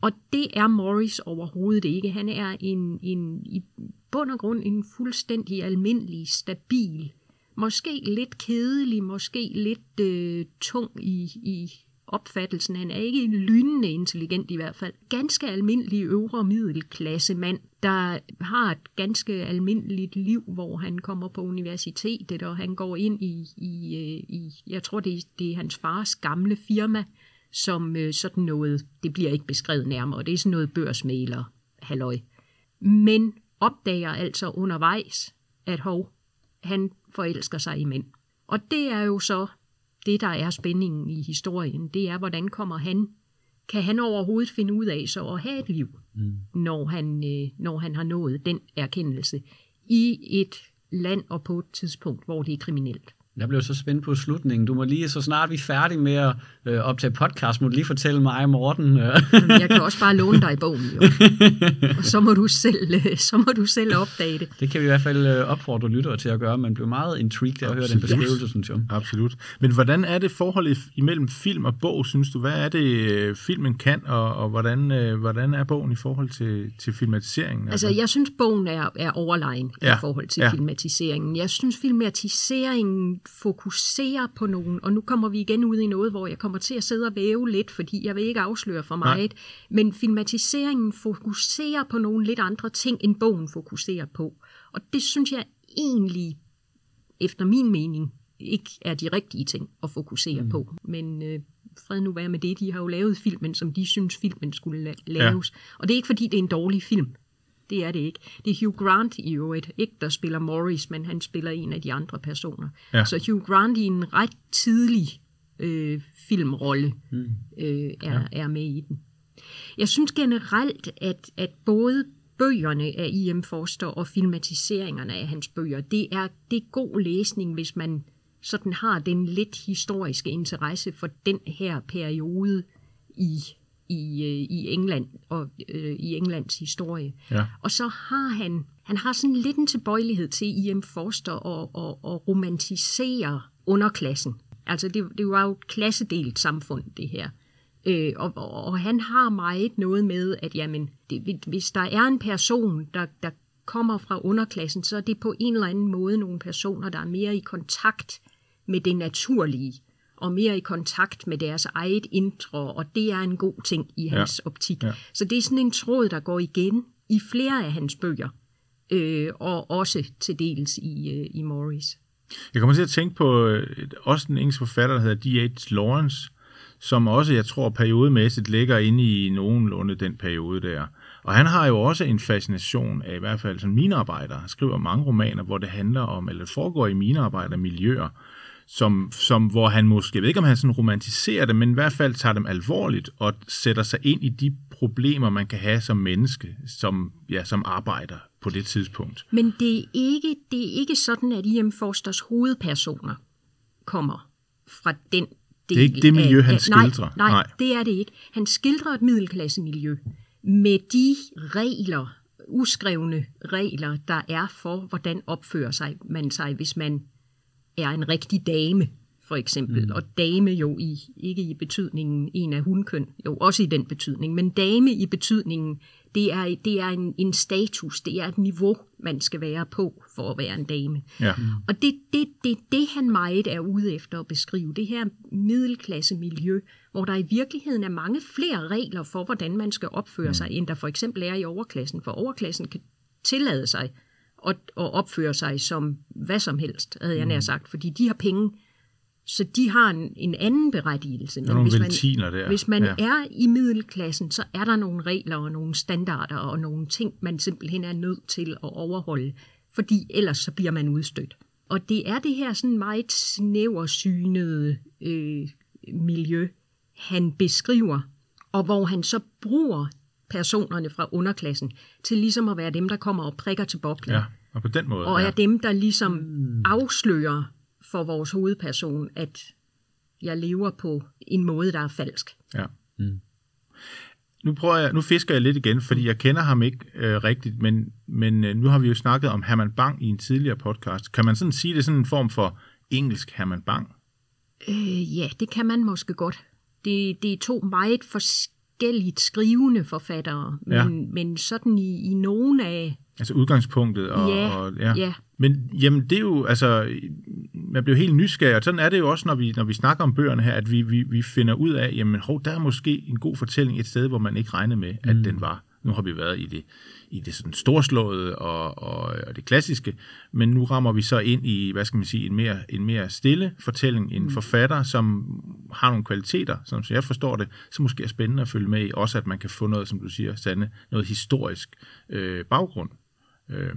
Speaker 1: Og det er Morris overhovedet ikke. Han er en, en, i bund og grund en fuldstændig almindelig, stabil, måske lidt kedelig, måske lidt øh, tung i, i opfattelsen. Han er ikke en lynende intelligent i hvert fald. Ganske almindelig øvre middelklasse mand, der har et ganske almindeligt liv, hvor han kommer på universitetet, og han går ind i, i, øh, i jeg tror det er, det er hans fars gamle firma, som øh, sådan noget, det bliver ikke beskrevet nærmere, det er sådan noget børsmæler, halløj. Men opdager altså undervejs, at hov, han forelsker sig i mænd. Og det er jo så det, der er spændingen i historien. Det er, hvordan kommer han, kan han overhovedet finde ud af så at have et liv, mm. når, han, øh, når han har nået den erkendelse i et land og på et tidspunkt, hvor det er kriminelt.
Speaker 3: Jeg blev så spændt på slutningen. Du må lige, så snart vi er færdige med at øh, optage podcast, må du lige fortælle mig, Morten.
Speaker 1: Øh. jeg kan også bare låne dig i bogen, jo. [laughs] Og så må, du selv, øh, så må du selv opdage det.
Speaker 3: Det kan vi i hvert fald øh, opfordre lyttere til at gøre. Man blev meget intrigued af at høre den beskrivelse, synes jeg.
Speaker 2: Absolut. Men hvordan er det forholdet imellem film og bog, synes du? Hvad er det, filmen kan, og, og hvordan, hvordan er bogen i forhold til, til filmatiseringen?
Speaker 1: Altså, jeg synes, bogen er, er overlegen ja. i forhold til ja. filmatiseringen. Jeg synes, filmatiseringen fokusere på nogen, og nu kommer vi igen ud i noget, hvor jeg kommer til at sidde og væve lidt, fordi jeg vil ikke afsløre for meget, Nej. men filmatiseringen fokuserer på nogle lidt andre ting, end bogen fokuserer på. Og det synes jeg egentlig, efter min mening, ikke er de rigtige ting at fokusere mm. på. Men øh, fred nu være med det, de har jo lavet filmen, som de synes filmen skulle laves. Ja. Og det er ikke fordi, det er en dårlig film. Det er det ikke. Det er Hugh Grant i øvrigt, ikke der spiller Morris, men han spiller en af de andre personer. Ja. Så Hugh Grant i en ret tidlig øh, filmrolle mm. øh, er, ja. er med i den. Jeg synes generelt, at, at både bøgerne af I.M. Forster og filmatiseringerne af hans bøger, det er, det er god læsning, hvis man sådan har den lidt historiske interesse for den her periode i, i, øh, i England og øh, i Englands historie.
Speaker 2: Ja.
Speaker 1: Og så har han, han har sådan lidt en tilbøjelighed til I.M. Forster at, at, at romantisere underklassen. Altså det, det var jo et klassedelt samfund, det her. Øh, og, og, og han har meget noget med, at jamen, det, hvis der er en person, der, der kommer fra underklassen, så er det på en eller anden måde nogle personer, der er mere i kontakt med det naturlige, og mere i kontakt med deres eget indre, og det er en god ting i hans ja. optik. Ja. Så det er sådan en tråd, der går igen i flere af hans bøger, øh, og også til dels i, øh, i Morris.
Speaker 2: Jeg kommer til at tænke på øh, også den engelske forfatter, der hedder D.H. Lawrence, som også, jeg tror, periodemæssigt ligger inde i nogenlunde den periode der. Og han har jo også en fascination af i hvert fald som minearbejder. Han skriver mange romaner, hvor det handler om, eller foregår i minearbejdermiljøer, som, som, hvor han måske, jeg ved ikke om han sådan romantiserer det, men i hvert fald tager dem alvorligt og sætter sig ind i de problemer, man kan have som menneske, som, ja, som arbejder på det tidspunkt.
Speaker 1: Men det er ikke, det er ikke sådan, at I.M. Forsters hovedpersoner kommer fra den del
Speaker 2: Det er ikke det miljø,
Speaker 1: af,
Speaker 2: han
Speaker 1: af,
Speaker 2: skildrer.
Speaker 1: Nej, nej, nej, det er det ikke. Han skildrer et middelklassemiljø med de regler, uskrevne regler, der er for, hvordan opfører sig man sig, hvis man er en rigtig dame, for eksempel. Mm. Og dame jo i, ikke i betydningen en af hundkøn, jo også i den betydning, men dame i betydningen, det er, det er en, en status, det er et niveau, man skal være på for at være en dame.
Speaker 2: Ja.
Speaker 1: Og det er det, det, det, han meget er ude efter at beskrive, det her middelklasse miljø, hvor der i virkeligheden er mange flere regler for, hvordan man skal opføre mm. sig, end der for eksempel er i overklassen. For overklassen kan tillade sig at, at opføre sig som hvad som helst, havde jeg nær sagt, fordi de har penge, så de har en, en anden berettigelse.
Speaker 2: Er nogle ventiner der.
Speaker 1: hvis man
Speaker 2: ja.
Speaker 1: er i middelklassen, så er der nogle regler og nogle standarder og nogle ting, man simpelthen er nødt til at overholde, fordi ellers så bliver man udstødt. Og det er det her sådan meget snæversynede øh, miljø, han beskriver, og hvor han så bruger personerne fra underklassen til ligesom at være dem, der kommer og prikker til boblen.
Speaker 2: Ja, og på den måde.
Speaker 1: Og
Speaker 2: ja.
Speaker 1: er dem, der ligesom mm. afslører for vores hovedperson, at jeg lever på en måde, der er falsk.
Speaker 2: Ja. Mm. Nu, prøver jeg, nu fisker jeg lidt igen, fordi jeg kender ham ikke øh, rigtigt, men, men øh, nu har vi jo snakket om Herman Bang i en tidligere podcast. Kan man sådan sige, det er sådan en form for engelsk Herman Bang?
Speaker 1: Øh, ja, det kan man måske godt. Det, det er to meget forskelligt skrivende forfattere, men,
Speaker 2: Ja.
Speaker 1: men sådan i, i nogle af...
Speaker 2: Altså udgangspunktet. Og,
Speaker 1: Ja,
Speaker 2: og, ja.
Speaker 1: ja.
Speaker 2: Men jamen, det er jo, altså, man bliver helt nysgerrig, og sådan er det jo også, når vi, når vi snakker om bøgerne her, at vi, vi, vi finder ud af, jamen, hov, der er måske en god fortælling et sted, hvor man ikke regnede med, at mm. den var. Nu har vi været i det, i det sådan storslåede og, og, og det klassiske, men nu rammer vi så ind i, hvad skal man sige, en mere, en mere stille fortælling, en mm. forfatter, som har nogle kvaliteter, som så jeg forstår det, så måske er spændende at følge med i, også at man kan få noget, som du siger, Sande, noget historisk øh, baggrund. Øh,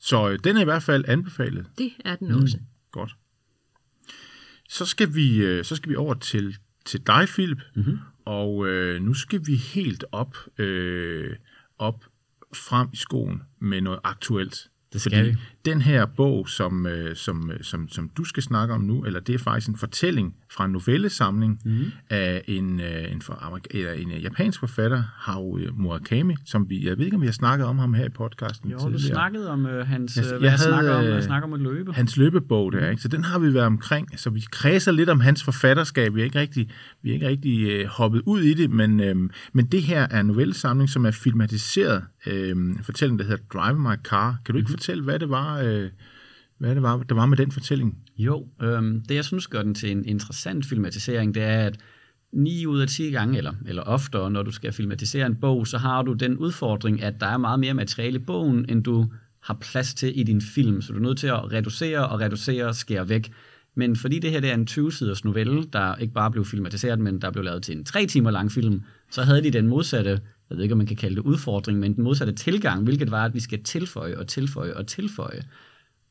Speaker 2: så den er i hvert fald anbefalet.
Speaker 1: Det er den mm. også.
Speaker 2: Godt. Så skal vi, øh, så skal vi over til, til dig, Philip. Mm-hmm. Og øh, nu skal vi helt op, øh, op frem i skoen med noget aktuelt.
Speaker 3: Det skal vi.
Speaker 2: Den her bog, som, øh, som, øh, som, som du skal snakke om nu, eller det er faktisk en fortælling fra en novellesamling
Speaker 3: Mhm.
Speaker 2: mm. af en, øh, en, for, eller en øh, japansk forfatter, Haruo Murakami, som vi, jeg ved ikke, om vi har snakket om ham her i podcasten
Speaker 3: Jo, du snakkede om øh, hans,
Speaker 2: Jeg-
Speaker 3: hvad jeg
Speaker 2: havde,
Speaker 3: snakker om, jeg snakker om at løbe.
Speaker 2: Hans løbebog der, ikke? Så den har vi været omkring. Så vi kredser lidt om hans forfatterskab. Vi er ikke rigtig, vi er ikke rigtig øh, hoppet ud i det, men, øh, men det her er en novellesamling, som er filmatiseret. Øh, en fortælling, der hedder Drive My Car. Kan du ikke mm-hmm. fortælle, hvad det var, øh, hvad det var, der var med den fortælling?
Speaker 3: Jo, øh, det jeg synes gør den til en interessant filmatisering, det er, at 9 ud af 10 gange, eller, eller oftere, når du skal filmatisere en bog, så har du den udfordring, at der er meget mere materiale i bogen, end du har plads til i din film. Så du er nødt til at reducere og reducere og skære væk. Men fordi det her det er en 20-siders novelle, der ikke bare blev filmatiseret, men der blev lavet til en 3 timer lang film, så havde de den modsatte, jeg ved ikke, om man kan kalde det udfordring, men den modsatte tilgang, hvilket var, at vi skal tilføje og tilføje og tilføje.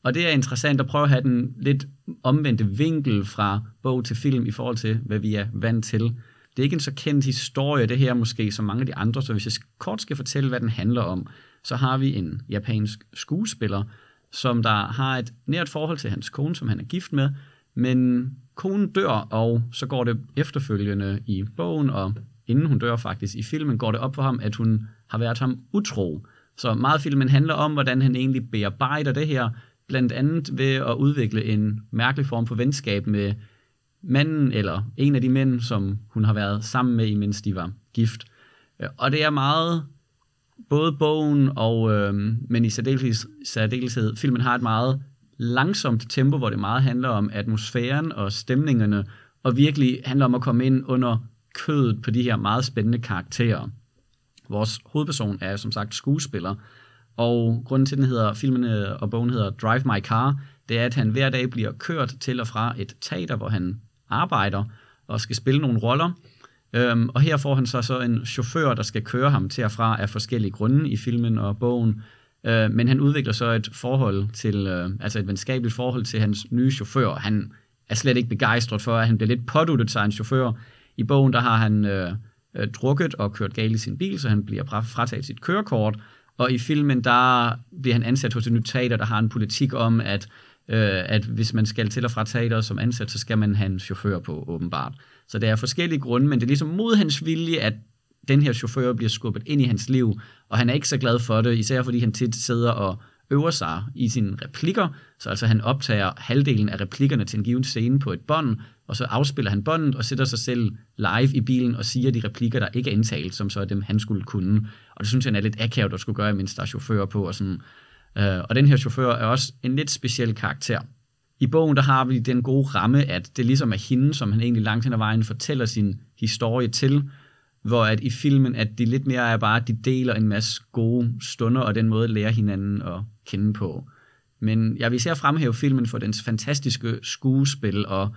Speaker 3: Og det er interessant at prøve at have den lidt omvendte vinkel fra bog til film i forhold til, hvad vi er vant til. Det er ikke en så kendt historie, det her måske, som mange af de andre, så hvis jeg kort skal fortælle, hvad den handler om, så har vi en japansk skuespiller, som der har et nært forhold til hans kone, som han er gift med, men konen dør, og så går det efterfølgende i bogen, og inden hun dør faktisk. I filmen går det op for ham, at hun har været ham utro. Så meget filmen handler om, hvordan han egentlig bearbejder det her, blandt andet ved at udvikle en mærkelig form for venskab med manden, eller en af de mænd, som hun har været sammen med, imens de var gift. Og det er meget, både bogen og, øh, men i særdeleshed, særdeleshed, filmen har et meget langsomt tempo, hvor det meget handler om atmosfæren og stemningerne, og virkelig handler om at komme ind under kødet på de her meget spændende karakterer. Vores hovedperson er som sagt skuespiller, og grunden til, at den hedder, filmen og bogen hedder Drive My Car, det er, at han hver dag bliver kørt til og fra et teater, hvor han arbejder og skal spille nogle roller. Øhm, og her får han så, så en chauffør, der skal køre ham til og fra af forskellige grunde i filmen og bogen. Øh, men han udvikler så et forhold til, øh, altså et venskabeligt forhold til hans nye chauffør. Han er slet ikke begejstret for, at han bliver lidt påduttet sig en chauffør. I bogen, der har han øh, øh, drukket og kørt galt i sin bil, så han bliver frataget sit kørekort. Og i filmen, der bliver han ansat hos et nyt teater, der har en politik om, at, øh, at hvis man skal til og fra teater som ansat, så skal man have en chauffør på, åbenbart. Så det er forskellige grunde, men det er ligesom mod hans vilje, at den her chauffør bliver skubbet ind i hans liv, og han er ikke så glad for det, især fordi han tit sidder og øver sig i sine replikker, så altså han optager halvdelen af replikkerne til en given scene på et bånd, og så afspiller han båndet og sætter sig selv live i bilen og siger de replikker, der ikke er indtalt, som så er dem, han skulle kunne. Og det synes jeg er lidt akavet at skulle gøre, mens der er chauffør på. Og, sådan. Øh, og den her chauffør er også en lidt speciel karakter. I bogen der har vi den gode ramme, at det ligesom er hende, som han egentlig langt hen ad vejen fortæller sin historie til, hvor at i filmen, at de lidt mere er bare, at de deler en masse gode stunder, og den måde lærer hinanden at kende på. Men jeg vil især fremhæve filmen for dens fantastiske skuespil, og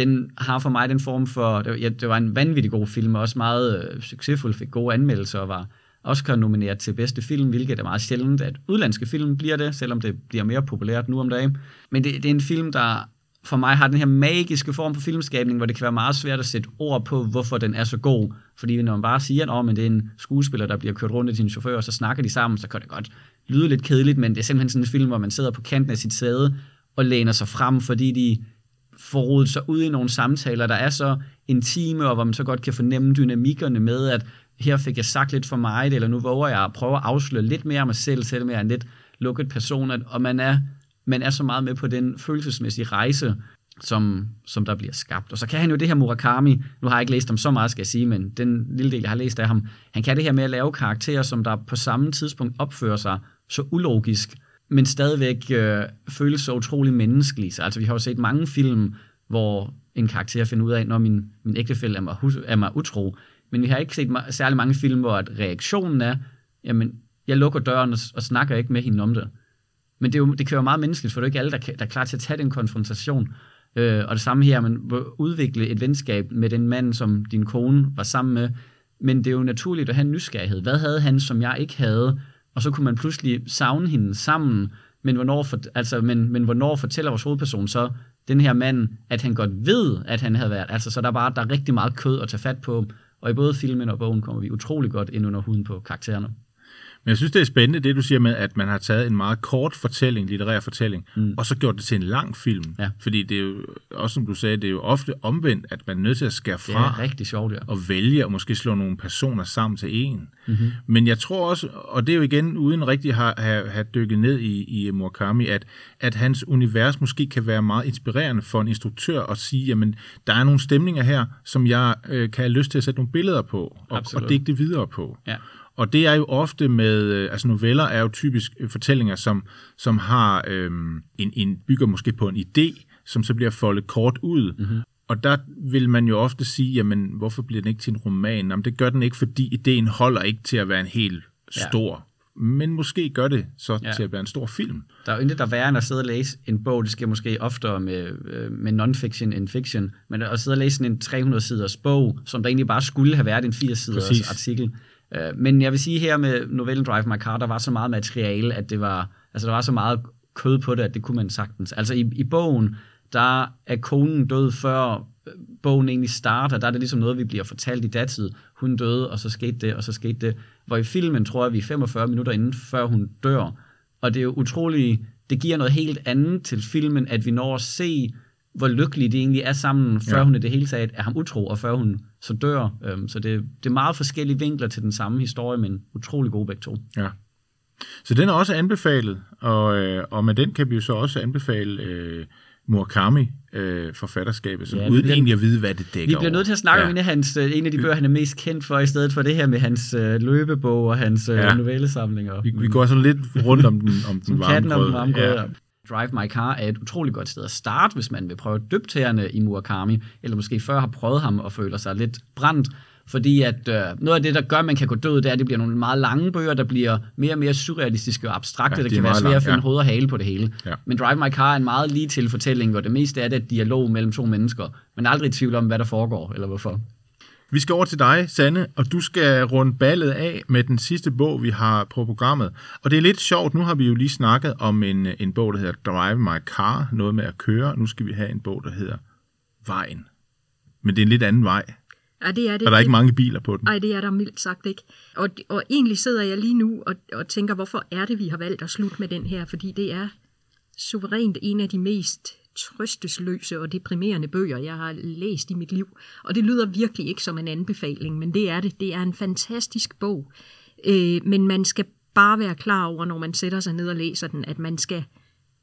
Speaker 3: den har for mig den form for, det var, ja, det var en vanvittig god film, og også meget øh, succesfuld, fik gode anmeldelser, og var Oscar nomineret til bedste film, hvilket er meget sjældent, at udlandske film bliver det, selvom det bliver mere populært nu om dagen. Men det, det er en film, der for mig har den her magiske form for filmskabning, hvor det kan være meget svært at sætte ord på, hvorfor den er så god. Fordi når man bare siger, at det er en skuespiller, der bliver kørt rundt i sin chauffør, og så snakker de sammen, så kan det godt lyde lidt kedeligt, men det er simpelthen sådan en film, hvor man sidder på kanten af sit sæde og læner sig frem, fordi de får rodet sig ud i nogle samtaler, der er så intime, og hvor man så godt kan fornemme dynamikkerne med, at her fik jeg sagt lidt for meget, eller nu våger jeg at prøve at afsløre lidt mere af mig selv, selvom jeg er en lidt lukket person, og man er men er så meget med på den følelsesmæssige rejse, som, som der bliver skabt. Og så kan han jo det her Murakami, nu har jeg ikke læst om så meget, skal jeg sige, men den lille del, jeg har læst af ham, han kan det her med at lave karakterer, som der på samme tidspunkt opfører sig så ulogisk, men stadigvæk øh, føles så utrolig menneskeligt. Så, altså, vi har jo set mange film, hvor en karakter finder ud af, når min, min ægtefælle er mig, er mig utro, men vi har ikke set særlig mange film, hvor at reaktionen er, jamen, jeg lukker døren og, og snakker ikke med hende om det. Men det, er jo, det kan være meget menneskeligt, for det er ikke alle, der, der er klar til at tage den konfrontation. Øh, og det samme her, man udvikle et venskab med den mand, som din kone var sammen med. Men det er jo naturligt at have en nysgerrighed. Hvad havde han, som jeg ikke havde? Og så kunne man pludselig savne hende sammen. Men hvornår, for, altså, men, men hvornår fortæller vores hovedperson så den her mand, at han godt ved, at han havde været. Altså, så der er bare der er rigtig meget kød at tage fat på. Og i både filmen og bogen kommer vi utrolig godt ind under huden på karaktererne.
Speaker 2: Men jeg synes, det er spændende, det du siger med, at man har taget en meget kort fortælling, litterær fortælling, mm. og så gjort det til en lang film. Ja. Fordi det er jo, også som du sagde, det er jo ofte omvendt, at man er nødt til at skære fra.
Speaker 3: Det er rigtig sjovt, ja.
Speaker 2: Og vælge og måske slå nogle personer sammen til en. Mm-hmm. Men jeg tror også, og det er jo igen uden rigtig at have, have, have dykket ned i, i Murakami, at, at hans univers måske kan være meget inspirerende for en instruktør at sige, jamen, der er nogle stemninger her, som jeg øh, kan have lyst til at sætte nogle billeder på, og, og digte videre på. Ja. Og det er jo ofte med, øh, altså noveller er jo typisk øh, fortællinger, som, som har øhm, en, en, bygger måske på en idé, som så bliver foldet kort ud. Mm-hmm. Og der vil man jo ofte sige, jamen hvorfor bliver den ikke til en roman? Jamen det gør den ikke, fordi ideen holder ikke til at være en helt stor. Ja. Men måske gør det så ja. til at være en stor film.
Speaker 3: Der er jo intet, der er værre end at sidde og læse en bog. Det sker måske oftere med, øh, med non-fiction end fiction. Men at sidde og læse en 300-siders bog, som der egentlig bare skulle have været en 80-siders artikel Øh, men jeg vil sige her med novellen Drive My Car, der var så meget materiale, at det var, altså der var så meget kød på det, at det kunne man sagtens. Altså i, i bogen, der er konen død før øh, bogen egentlig starter, der er det ligesom noget, vi bliver fortalt i datid. Hun døde, og så skete det, og så skete det. Hvor i filmen tror jeg, vi er 45 minutter inden, før hun dør. Og det er jo utroligt, det giver noget helt andet til filmen, at vi når at se hvor lykkelige de egentlig er sammen, før
Speaker 2: Ja.
Speaker 3: hun i det hele taget er ham utro, og før hun så dør. Øhm, så det, det er meget forskellige vinkler til den samme historie, men utrolig gode begge to.
Speaker 2: Ja. Så den er også anbefalet, og, øh, og med den kan vi jo så også anbefale øh, Murakami øh, forfatterskabet, som
Speaker 3: Ja,
Speaker 2: uden
Speaker 3: bliver-
Speaker 2: egentlig at vide, hvad det dækker
Speaker 3: Vi bliver nødt til at snakke ja. om en af, hans, øh, en af de bøger, han er mest kendt for, i stedet for det her med hans øh, løbebog og hans øh,
Speaker 2: Ja.
Speaker 3: novellesamlinger.
Speaker 2: Vi, vi går sådan lidt rundt om den, om den varme
Speaker 3: katten om den varme. Ja. Drive My Car er et utroligt godt sted at starte, hvis man vil prøve dybtagerne i Murakami, eller måske før har prøvet ham og føler sig lidt brændt. Fordi at øh, noget af det, der gør, at man kan gå død, det er, at det bliver nogle meget lange bøger, der bliver mere og mere surrealistiske og abstrakte.
Speaker 2: Ja,
Speaker 3: Ja,
Speaker 2: de
Speaker 3: det
Speaker 2: er
Speaker 3: kan være svært at finde
Speaker 2: ja.
Speaker 3: hoved og hale på det hele.
Speaker 2: Ja.
Speaker 3: Men Drive My Car er en meget lige til fortælling, hvor det meste af det er dialog mellem to mennesker. Er aldrig i tvivl om, hvad der foregår, eller hvorfor.
Speaker 2: Vi skal over til dig, Sanne, og du skal runde ballet af med den sidste bog, vi har på programmet. Og det er lidt sjovt, nu har vi jo lige snakket om en, en bog, der hedder Drive My Car, noget med at køre. Nu skal vi have en bog, der hedder Vejen. Men det er en lidt anden vej,
Speaker 1: Ja, det er det.
Speaker 2: og der er ikke mange biler på den.
Speaker 1: Nej, det er der mildt sagt ikke. Og, og egentlig sidder jeg lige nu og, og tænker, hvorfor er det, vi har valgt at slutte med den her? Fordi det er suverænt en af de mest trøstesløse og deprimerende bøger, jeg har læst i mit liv. Og det lyder virkelig ikke som en anbefaling, men det er det. Det er en fantastisk bog. Øh, men man skal bare være klar over, når man sætter sig ned og læser den, at man skal,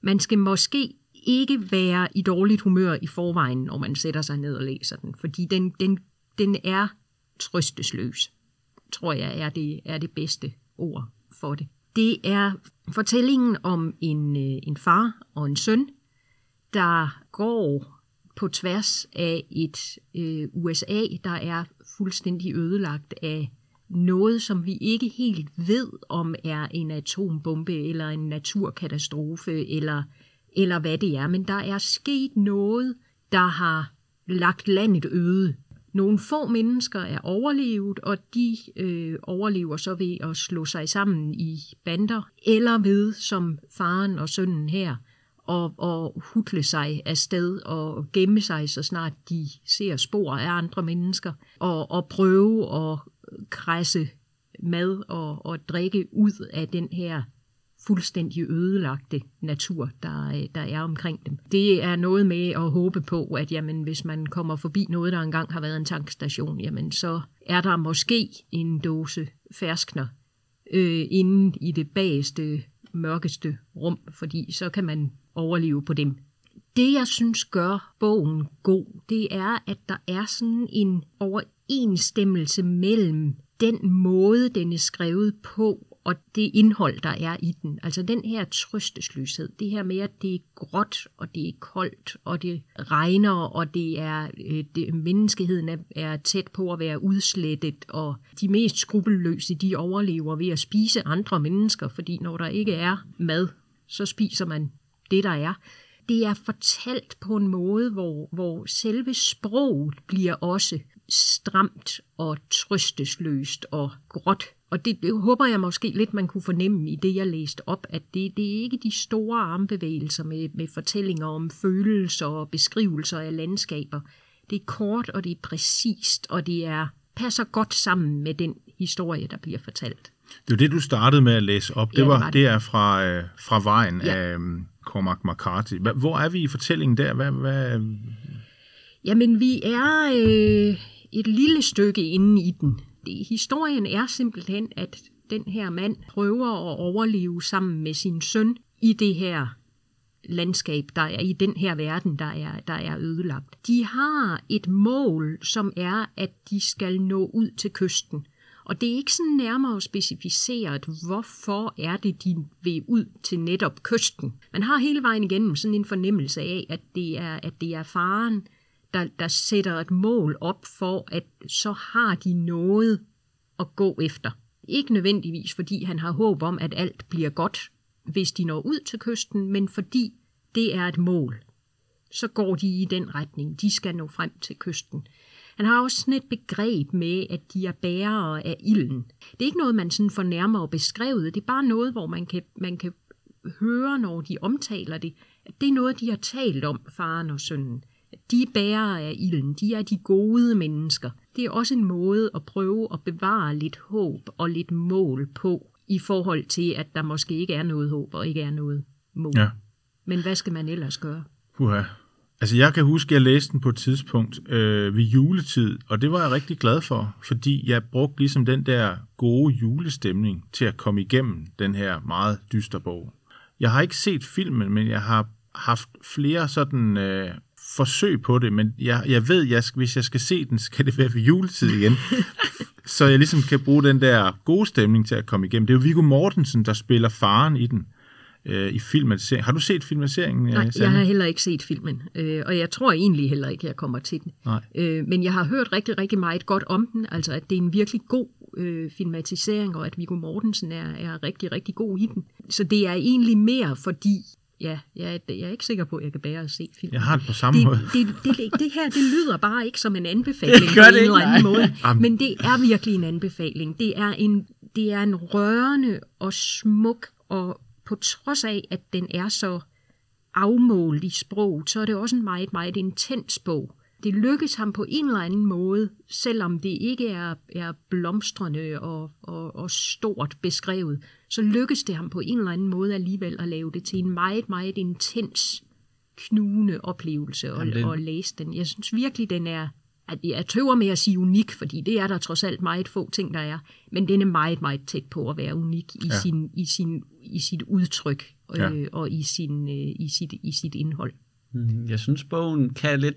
Speaker 1: man skal måske ikke være i dårligt humør i forvejen, når man sætter sig ned og læser den. Fordi den, den, den er trøstesløs, tror jeg er det, er det bedste ord for det. Det er fortællingen om en, øh, en far og en søn, der går på tværs af et øh, USA, der er fuldstændig ødelagt af noget, som vi ikke helt ved, om er en atombombe eller en naturkatastrofe eller, eller hvad det er. Men der er sket noget, der har lagt landet øde. Nogle få mennesker er overlevet, og de øh, overlever så ved at slå sig sammen i bander, eller ved, som faren og sønnen her, og, og hudle sig afsted og gemme sig, så snart de ser spor af andre mennesker, og, og prøve at kræsse mad og, og drikke ud af den her fuldstændig ødelagte natur, der, der er omkring dem. Det er noget med at håbe på, at jamen, hvis man kommer forbi noget, der engang har været en tankstation, jamen, så er der måske en dåse ferskner øh, inde i det bageste, mørkeste rum, fordi så kan man overleve på dem. Det, jeg synes gør bogen god, det er, at der er sådan en overensstemmelse mellem den måde, den er skrevet på, og det indhold, der er i den. Altså den her trøstesløshed, det her med, at det er gråt, og det er koldt, og det regner, og det er, øh, det, menneskeheden er, er tæt på at være udslettet, og de mest skrupelløse, de overlever ved at spise andre mennesker, fordi når der ikke er mad, så spiser man det, der er. Det er fortalt på en måde, hvor, hvor selve sproget bliver også stramt og trøstesløst og gråt. Og det, det håber jeg måske lidt, man kunne fornemme i det, jeg læste op, at det, det er ikke de store armbevægelser med, med fortællinger om følelser og beskrivelser af landskaber. Det er kort, og det er præcist, og det er passer godt sammen med den historie, der bliver fortalt.
Speaker 2: Det var det, du startede med at læse op. Det,
Speaker 1: Ja, det
Speaker 2: var,
Speaker 1: var det.
Speaker 2: det er fra, øh, fra Vejen
Speaker 1: Ja.
Speaker 2: af um, Cormac McCarthy. Hvor er vi i fortællingen der? Hvad, hvad,
Speaker 1: Jamen, vi er øh, et lille stykke inde i den. Det, historien er simpelthen, at den her mand prøver at overleve sammen med sin søn i det her landskab, der er i den her verden, der er, der er ødelagt. De har et mål, som er, at de skal nå ud til kysten. Og det er ikke sådan nærmere specificeret, hvorfor er det, de vil ud til netop kysten. Man har hele vejen igennem sådan en fornemmelse af, at det er, at det er faren, der, der sætter et mål op for, at så har de noget at gå efter. Ikke nødvendigvis, fordi han har håb om, at alt bliver godt, hvis de når ud til kysten, men fordi det er et mål. Så går de i den retning. De skal nå frem til kysten. Han har også sådan et begreb med, at de er bærere af ilden. Det er ikke noget, man sådan får nærmere beskrevet. Det er bare noget, hvor man kan, man kan høre, når de omtaler det, at det er noget, de har talt om, faren og sønnen. De er bærere af ilden. De er de gode mennesker. Det er også en måde at prøve at bevare lidt håb og lidt mål på, i forhold til, at der måske ikke er noget håb og ikke er noget mål.
Speaker 2: ja.
Speaker 1: Men hvad skal man ellers gøre?
Speaker 2: Uha. Altså, jeg kan huske, at jeg læste den på et tidspunkt øh, ved juletid, og det var jeg rigtig glad for, fordi jeg brugte ligesom den der gode julestemning til at komme igennem den her meget dystre bog. Jeg har ikke set filmen, men jeg har haft flere sådan øh, forsøg på det, men jeg, jeg ved, jeg, hvis jeg skal se den, skal det være ved juletid igen. [laughs] så jeg ligesom kan bruge den der gode stemning til at komme igennem. Det er jo Viggo Mortensen, der spiller faren i den øh, i filmatiseringen. Har du set filmatiseringen?
Speaker 1: Nej, Sanne? jeg har heller ikke set filmen, øh, og jeg tror egentlig heller ikke, at jeg kommer til den.
Speaker 2: Nej.
Speaker 1: Øh, men jeg har hørt rigtig, rigtig meget godt om den, altså at det er en virkelig god øh, filmatisering, og at Viggo Mortensen er, er rigtig, rigtig god i den. Så det er egentlig mere fordi, Ja, jeg, jeg er ikke sikker på, at jeg kan bære at se filmen.
Speaker 2: Jeg har det på samme
Speaker 1: det,
Speaker 2: måde.
Speaker 1: Det, det, det, det her, det lyder bare ikke som en anbefaling
Speaker 3: det gør
Speaker 1: på
Speaker 3: det
Speaker 1: en eller anden
Speaker 3: nej.
Speaker 1: måde. Men det er virkelig en anbefaling. Det er en, det er en rørende og smuk, og på trods af, at den er så afmålt i sprog, så er det også en meget, meget intens bog. Det lykkes ham på en eller anden måde, selvom det ikke er, er blomstrende og, og, og stort beskrevet, så lykkes det ham på en eller anden måde alligevel at lave det til en meget, meget intens, knugende oplevelse at,
Speaker 3: Jamen,
Speaker 1: at læse den. Jeg synes virkelig, den er, at jeg tøver med at sige unik, fordi det er der trods alt meget få ting, der er, men den er meget, meget tæt på at være unik i,
Speaker 2: Ja.
Speaker 1: sin, i, sin, i sit udtryk øh,
Speaker 2: Ja.
Speaker 1: og i, sin, øh, i, sit, i sit indhold.
Speaker 3: Mm, Jeg synes, bogen kan lidt...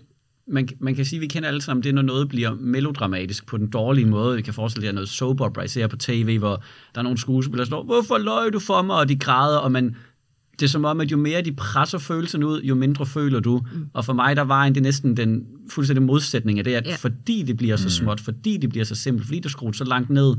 Speaker 3: Man, man kan sige, at vi kender alle sammen det, når noget bliver melodramatisk på den dårlige måde. Vi kan forestille jer noget soap opera, især på tv, hvor der er nogle skuespillere, der står, hvorfor løg du for mig? Og de græder, og man, det er som om, at jo mere de presser følelserne ud, jo mindre føler du. Mm. Og for mig, der var en, det næsten den fuldstændig modsætning af det, at
Speaker 1: Ja.
Speaker 3: fordi det bliver så småt, fordi det bliver så simpelt, fordi det er skruet så langt ned,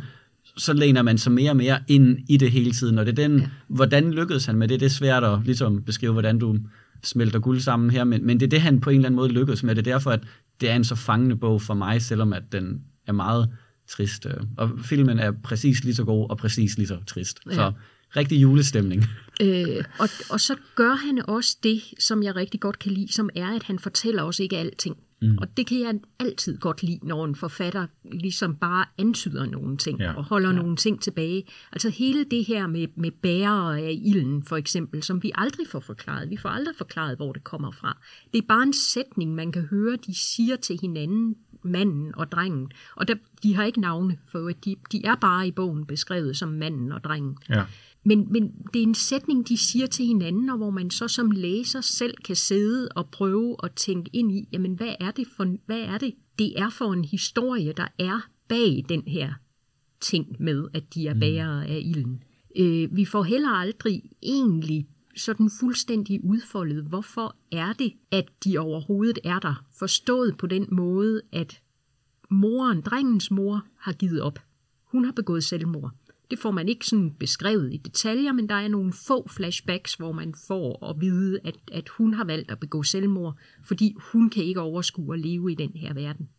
Speaker 3: så læner man sig mere og mere ind i det hele tiden. Og det er den, ja. hvordan lykkedes han med det? Det er svært at ligesom beskrive, hvordan du smelter guld sammen her, men, men det er det, han på en eller anden måde lykkedes med. Det er derfor, at det er en så fangende bog for mig, selvom at den er meget trist. Og filmen er præcis lige så god og præcis lige så trist.
Speaker 1: Ja.
Speaker 3: Så rigtig julestemning.
Speaker 1: Øh, og, og så gør han også det, som jeg rigtig godt kan lide, som er, at han fortæller os ikke alting. Mm. Og det kan jeg altid godt lide, når en forfatter ligesom bare antyder nogle ting
Speaker 2: Ja.
Speaker 1: og holder ja. nogle ting tilbage. Altså hele det her med, med bærere af ilden, for eksempel, som vi aldrig får forklaret. Vi får aldrig forklaret, hvor det kommer fra. Det er bare en sætning, man kan høre, de siger til hinanden, manden og drengen. Og der, de har ikke navne, for de, de er bare i bogen beskrevet som manden og drengen.
Speaker 2: Ja.
Speaker 1: Men, men det er en sætning, de siger til hinanden, og hvor man så som læser selv kan sidde og prøve at tænke ind i, jamen hvad er det for, hvad er det, det er for en historie, der er bag den her ting med, at de er bærere af ilden. Øh, vi får heller aldrig egentlig sådan fuldstændig udfoldet, hvorfor er det, at de overhovedet er der, forstået på den måde, at moren, drengens mor, har givet op. Hun har begået selvmord. Det får man ikke sådan beskrevet i detaljer, men der er nogle få flashbacks, hvor man får at vide, at, at hun har valgt at begå selvmord, fordi hun kan ikke overskue at leve i den her verden.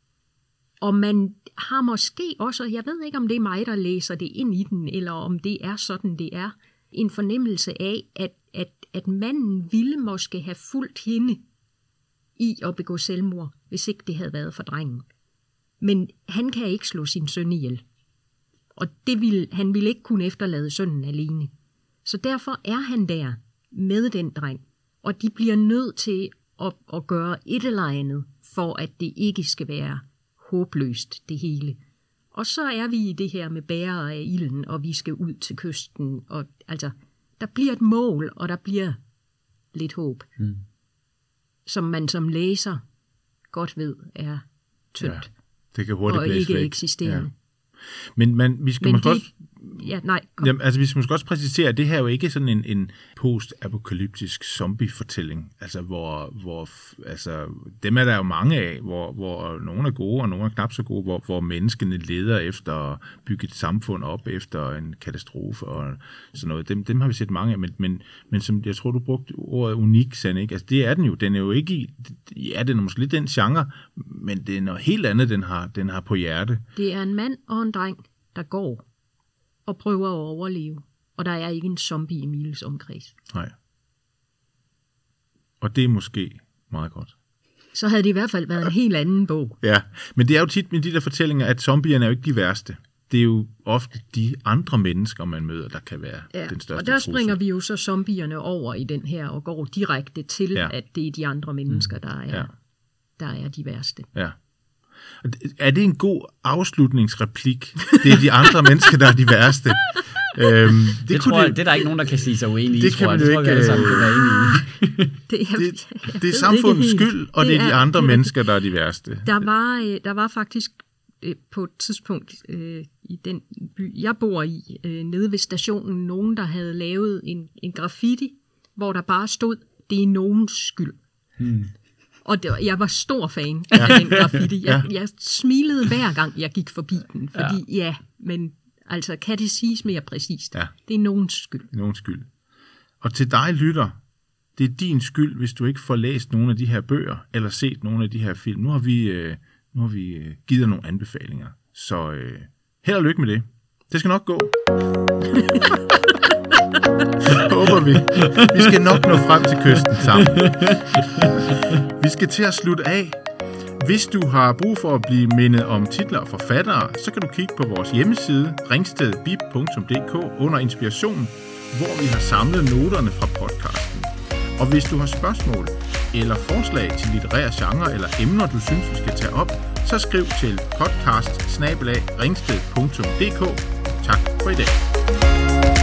Speaker 1: Og man har måske også, jeg ved ikke om det er mig, der læser det ind i den, eller om det er sådan, det er, en fornemmelse af, at, at, at manden ville måske have fulgt hende i at begå selvmord, hvis ikke det havde været for drengen. Men han kan ikke slå sin søn ihjel. Og det vil, han ville ikke kunne efterlade sønnen alene. Så derfor er han der med den dreng. Og de bliver nødt til at, at gøre et eller andet, for at det ikke skal være håbløst, det hele. Og så er vi i det her med bærere af ilden, og vi skal ud til kysten. Og, altså, der bliver et mål, og der bliver lidt håb. Mm. Som man som læser godt ved er tyndt
Speaker 2: ja. Det kan hurtigt
Speaker 1: og ikke
Speaker 2: væk.
Speaker 1: eksisterende.
Speaker 2: Ja. Men man, vi skal måske også
Speaker 1: ja, nej, kom.
Speaker 2: Jamen, altså, vi skal måske også præcisere, at det her er jo ikke sådan en, en post-apokalyptisk zombie-fortælling, altså hvor, hvor altså, dem er der jo mange af, hvor, hvor nogle er gode, og nogle er knap så gode, hvor, hvor menneskene leder efter at bygge et samfund op efter en katastrofe og sådan noget. Dem, dem har vi set mange af, men, men, men som jeg tror, du brugte ordet unik, Sand, ikke? Altså, det er den jo. Den er jo ikke i, ja, den er måske lidt den genre, men det er noget helt andet, den har, den har på hjerte.
Speaker 1: Det er en mand og en dreng, der går og prøver at overleve. Og der er ikke en zombie i Miles omkreds.
Speaker 2: Nej. Og det er måske meget godt.
Speaker 1: Så havde det i hvert fald været en helt anden bog.
Speaker 2: Ja, men det er jo tit med de der fortællinger, at zombierne er jo ikke de værste. det er jo ofte de andre mennesker, man møder, der kan være
Speaker 1: Ja,
Speaker 2: den største
Speaker 1: og der
Speaker 2: trussel.
Speaker 1: springer vi jo så zombierne over i den her og går direkte til,
Speaker 2: Ja.
Speaker 1: ja. at det er de andre mennesker, der er,
Speaker 2: Ja.
Speaker 1: ja. der er de værste.
Speaker 2: Ja. Det- Er det en god afslutningsreplik? Det er de andre [laughs] mennesker, der er de værste. Øhm,
Speaker 3: Det, det, tror jeg, det er der ikke nogen, der kan sige sig uenige i,
Speaker 2: Det
Speaker 3: tror
Speaker 2: kan
Speaker 3: jeg.
Speaker 2: man
Speaker 3: Det
Speaker 2: jo
Speaker 3: tror jeg, vi
Speaker 2: ikke,
Speaker 3: alle sammen kan være enige i.
Speaker 1: Det, er, [laughs]
Speaker 2: det,
Speaker 1: jeg
Speaker 2: det er samfundets
Speaker 1: ikke
Speaker 2: skyld, og det er de andre
Speaker 1: det er-
Speaker 2: mennesker, der er de værste.
Speaker 1: Der var, øh, der var faktisk øh, på et tidspunkt øh, i den by, jeg bor i, øh, nede ved stationen, nogen, der havde lavet en, en graffiti, hvor der bare stod, det er nogens skyld. Hmm. Og det, var- jeg var stor fan af den graffiti. Jeg, jeg smilede hver gang, jeg gik forbi den, fordi ja, ja men altså, kan det siges mere præcist?
Speaker 2: Ja.
Speaker 1: Det er nogens skyld.
Speaker 2: Nogen skyld. Og til dig, lytter, det er din skyld, hvis du ikke får læst nogle af de her bøger, eller set nogle af de her film. Nu har vi, øh, nu har vi øh, givet nogle anbefalinger. Så øh, held og lykke med det. Det skal nok gå. [laughs] [laughs] Håber vi. Vi skal nok nå frem til kysten sammen. Vi skal til at slutte af. Hvis du har brug for at blive mindet om titler og forfattere, så kan du kigge på vores hjemmeside ringstedbib.dk under inspiration, hvor vi har samlet noterne fra podcasten. Og hvis du har spørgsmål eller forslag til litterære genre eller emner, du synes, vi skal tage op, så skriv til podcast Tak for i dag.